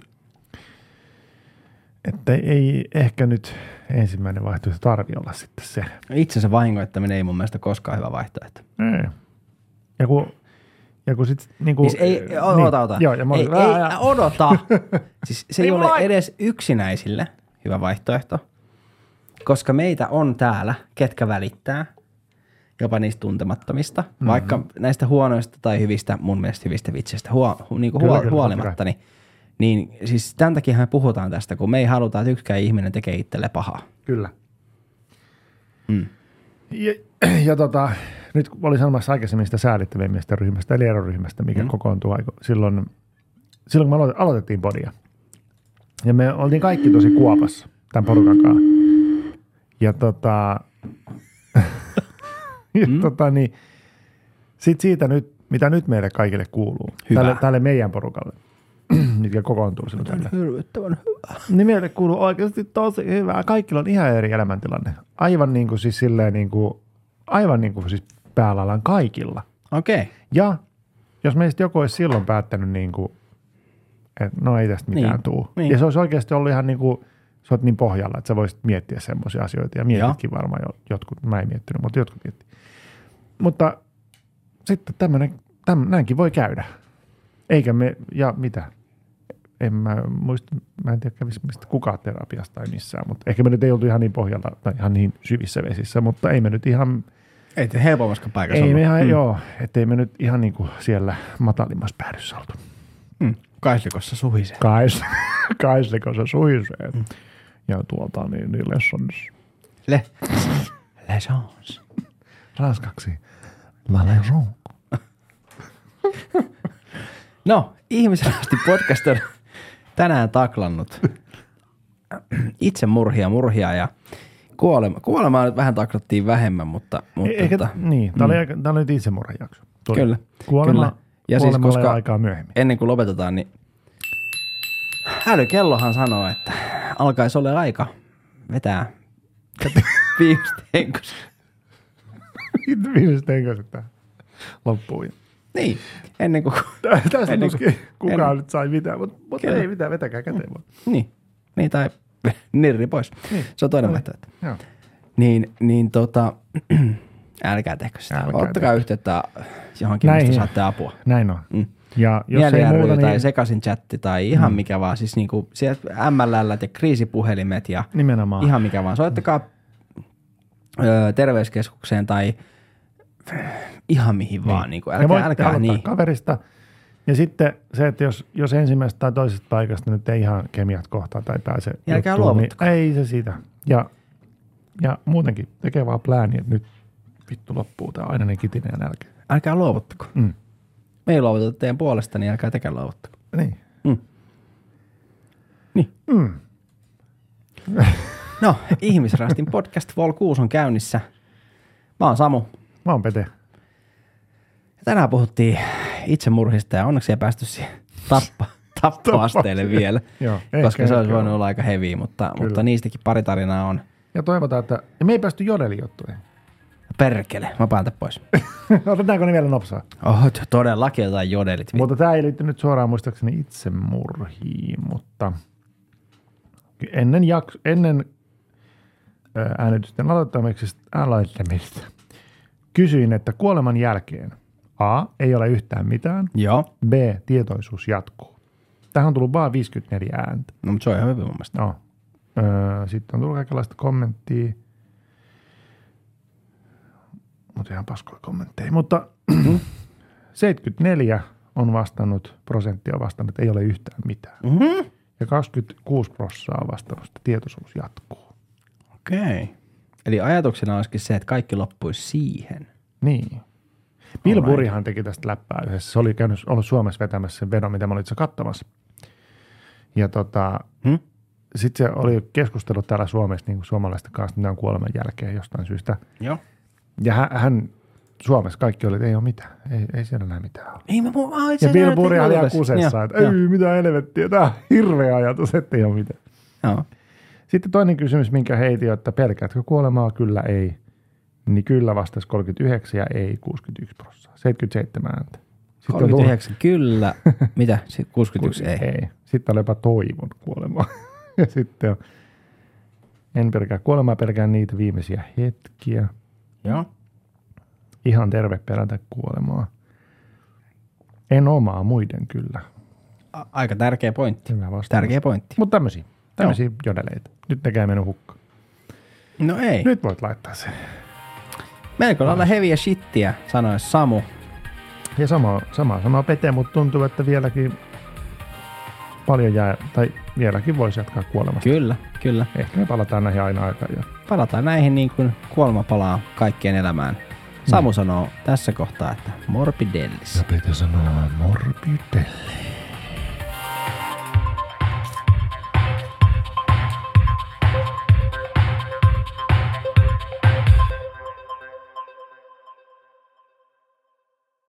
Että ei ehkä nyt ensimmäinen vaihtoehto tarvi olla sitten se. Itse se vahingoittaminen ei mun mielestä koskaan hyvä vaihtoehto. Ei. Ja kun, ja kun sit niinku, Siis ei, o- ota, ota. Joo, ja mä ei, olin, ei, ää, ää. odota. (laughs) siis se ei, Ei ole mulla ai- edes yksinäisille hyvä vaihtoehto, koska meitä on täällä, ketkä välittää jopa niistä tuntemattomista, mm-hmm. vaikka näistä huonoista tai hyvistä, mun mielestä hyvistä vitseistä huo, niin Kyllä, huo, kyllä, huolimatta, niin, niin siis tämän takia me puhutaan tästä, kun me ei haluta, että yksikään ihminen tekee itselle pahaa. Kyllä. Mm. Ja, (clears throat) ja tota, nyt olin sanomassa aikaisemmin sitä säälittävien miesten ryhmästä, eli eroryhmästä, mikä Mm. kokoontuu aiko, silloin, silloin kun me aloit- aloitettiin podia. Ja me oltiin kaikki tosi kuopassa tämän porukan kanssa. Ja tota, (laughs) ja Mm. tota niin, sit siitä nyt, mitä nyt meille kaikille kuuluu, Hyvä. tälle, tälle meidän porukalle, (clears throat) mitkä kokoontuu silloin tällä. Hirvittävän hyvä. Niin meille kuuluu oikeasti tosi hyvää. Kaikilla on ihan eri elämäntilanne. Aivan niin kuin siis silleen niin kuin, aivan niin kuin siis päällä kaikilla. Okei. Okay. Ja jos meistä joku olisi silloin päättänyt niin kuin, että no ei tästä mitään Niin, tuu. niin. Ja se olisi oikeasti ollut ihan niin kuin, sä oot niin pohjalla, että sä voisit miettiä semmoisia asioita. Ja mietitkin varmaan jo, jotkut, mä en miettinyt, mutta jotkut miettii. Mutta sitten tämmöinen, täm, näinkin voi käydä. Eikä me, ja mitä? En mä muista, mä en tiedä kävisi mistä kukaan terapiasta tai missään, mutta ehkä me nyt ei oltu ihan niin pohjalla tai ihan niin syvissä vesissä, mutta ei me nyt ihan, Ei te helpommassa paikassa ei me ihan, mm. joo, ettei me nyt ihan niin kuin siellä matalimmassa päädyssä oltu. Mm. Kaislikossa suhisee. Kais, (laughs) kaisliko se suhisee. Mm. Ja tuolta niin, niin lessons. Le. Le chance. Ranskaksi. La leçon. (laughs) No, ihmisrasti podcast on tänään taklannut itsemurhia, murhia ja kuolema. Kuolemaa nyt vähän taklattiin vähemmän, mutta, mutta Eikä, tota, niin, tämä oli, aika- tämä oli nyt itsemurhan jakso. Tuli. Kyllä, Kuolema, kyllä. ja siis koska- aikaa myöhemmin. ennen kuin lopetetaan, niin älykellohan sanoo, että alkaisi olla aika vetää. (laughs) Viimeiset henkäiset tähän loppuun. Niin, ennen kuin, (laughs) Tästä Ennen tuskin kukaan ennen- nyt sai mitään, mutta, mutta Kyllä. ei mitään, vetäkää käteen vaan. niin, niin tai (laughs) nirri pois. Niin. Se on toinen Oli. vaihtoehto. Joo. Niin, niin tota, (clears throat) älkää tehkö sitä. Älkää Ottakaa tehkö. yhteyttä johonkin, Näihin. mistä saatte apua. Näin on. Mm. Ja jos ei Mieliäry muuta, tai niin sekaisin chatti tai ihan mm. mikä vaan. Siis niinku sieltä MLL ja kriisipuhelimet ja nimenomaan. ihan mikä vaan. Soittakaa ö, terveyskeskukseen tai ihan mihin vaan. Niinku, ja älkää, älkää niin. kaverista. Ja sitten se, että jos, jos ensimmäisestä tai toisesta paikasta nyt ei ihan kemiat kohtaa tai pääse Ja älkää juttuun, niin ei se siitä. Ja, ja muutenkin tekee vaan plääni, että nyt vittu loppuu tämä ainainen kitinen ja nälkä. Älkää luovuttako. Mm. Me ei luovuteta teidän puolesta, niin älkää tekään luovuttako. Niin. Mm. Niin. Mm. (laughs) No, Ihmisrastin podcast Vol 6 on käynnissä. Mä oon Samu. Mä oon Pete. Tänään puhuttiin itsemurhista ja onneksi ei päästy (laughs) siihen tappa, tappoasteelle vielä, Joo, koska ehkä, se olisi ehkä voinut olla aika heviä, mutta, Kyllä. mutta niistäkin pari tarinaa on. Ja toivotaan, että... Ja me ei päästy jodeli juttuihin. Perkele, mä päätän pois. (laughs) Otetaanko ne vielä nopsaa? Oh, todellakin jotain jodelit. Mutta tämä ei liittynyt suoraan muistaakseni itsemurhiin, mutta ennen, jaks, ennen äänitysten aloittamisesta, aloittamista kysyin, että kuoleman jälkeen A. Ei ole yhtään mitään. Joo, B. Tietoisuus jatkuu. Tähän on tullut vaan 54 ääntä. no, mutta se on ihan hyvin mun mielestä. No. Öö, sitten on tullut kaikenlaista kommenttia. Mutta ihan paskoja kommentteja. Mutta (clears throat) 74 on vastannut, prosenttia on vastannut, että ei ole yhtään mitään. Mm-hmm. Ja 26 prosenttia on vastannut, että tietoisuus jatkuu. Okei. Okay. Eli ajatuksena olisikin se, että kaikki loppuisi siihen. Niin. Bill. Burryhan teki tästä läppää yhdessä. Se oli käynyt, ollut Suomessa vetämässä sen vedon, mitä mä olin itse katsomassa. Ja tota, Hmm? sitten se oli keskustellut täällä Suomessa niin kuin suomalaisten kanssa tämän kuoleman jälkeen jostain syystä. Joo. Ja hän, hän Suomessa kaikki oli, että ei ole mitään. Ei, ei siellä näe mitään ole. Ei, mä, mä, Ja Bill että oli ihan kusessa, että ei mitä helvettiä. Tämä on hirveä ajatus, että ei ole mitään. Joo. Sitten toinen kysymys, minkä heitin, on, että pelkäätkö kuolemaa? Kyllä, ei. Niin kyllä vastasi 39 ja ei 61 prosenttia. 77 ääntä. Sitten on tullut- 39, kyllä. (laughs) Mitä? Sitten 61 ei. ei. Sitten on jopa toivon kuolemaa. (laughs) ja sitten on, en pelkää kuolemaa, pelkään niitä viimeisiä hetkiä. Joo. Ihan terve pelätä kuolemaa. En omaa muiden kyllä. A- aika tärkeä pointti. Tärkeä pointti. Mutta tämmöisiä, tämmöisiä jodeleita. Nyt ne käy mennyt hukkaan. No ei. Nyt voit laittaa sen. Melko lailla heviä shittiä, sanoi Samu. Ja sama, sama, sama Pete, mutta tuntuu, että vieläkin paljon jää, tai vieläkin voisi jatkaa kuolemasta. Kyllä, kyllä. Ehkä me palataan näihin aina aikaan. Ja Palataan näihin niin kuin kuolema palaa kaikkien elämään. Samu Mm. sanoo tässä kohtaa, että morbidellis. Peter sanoo morbidelli.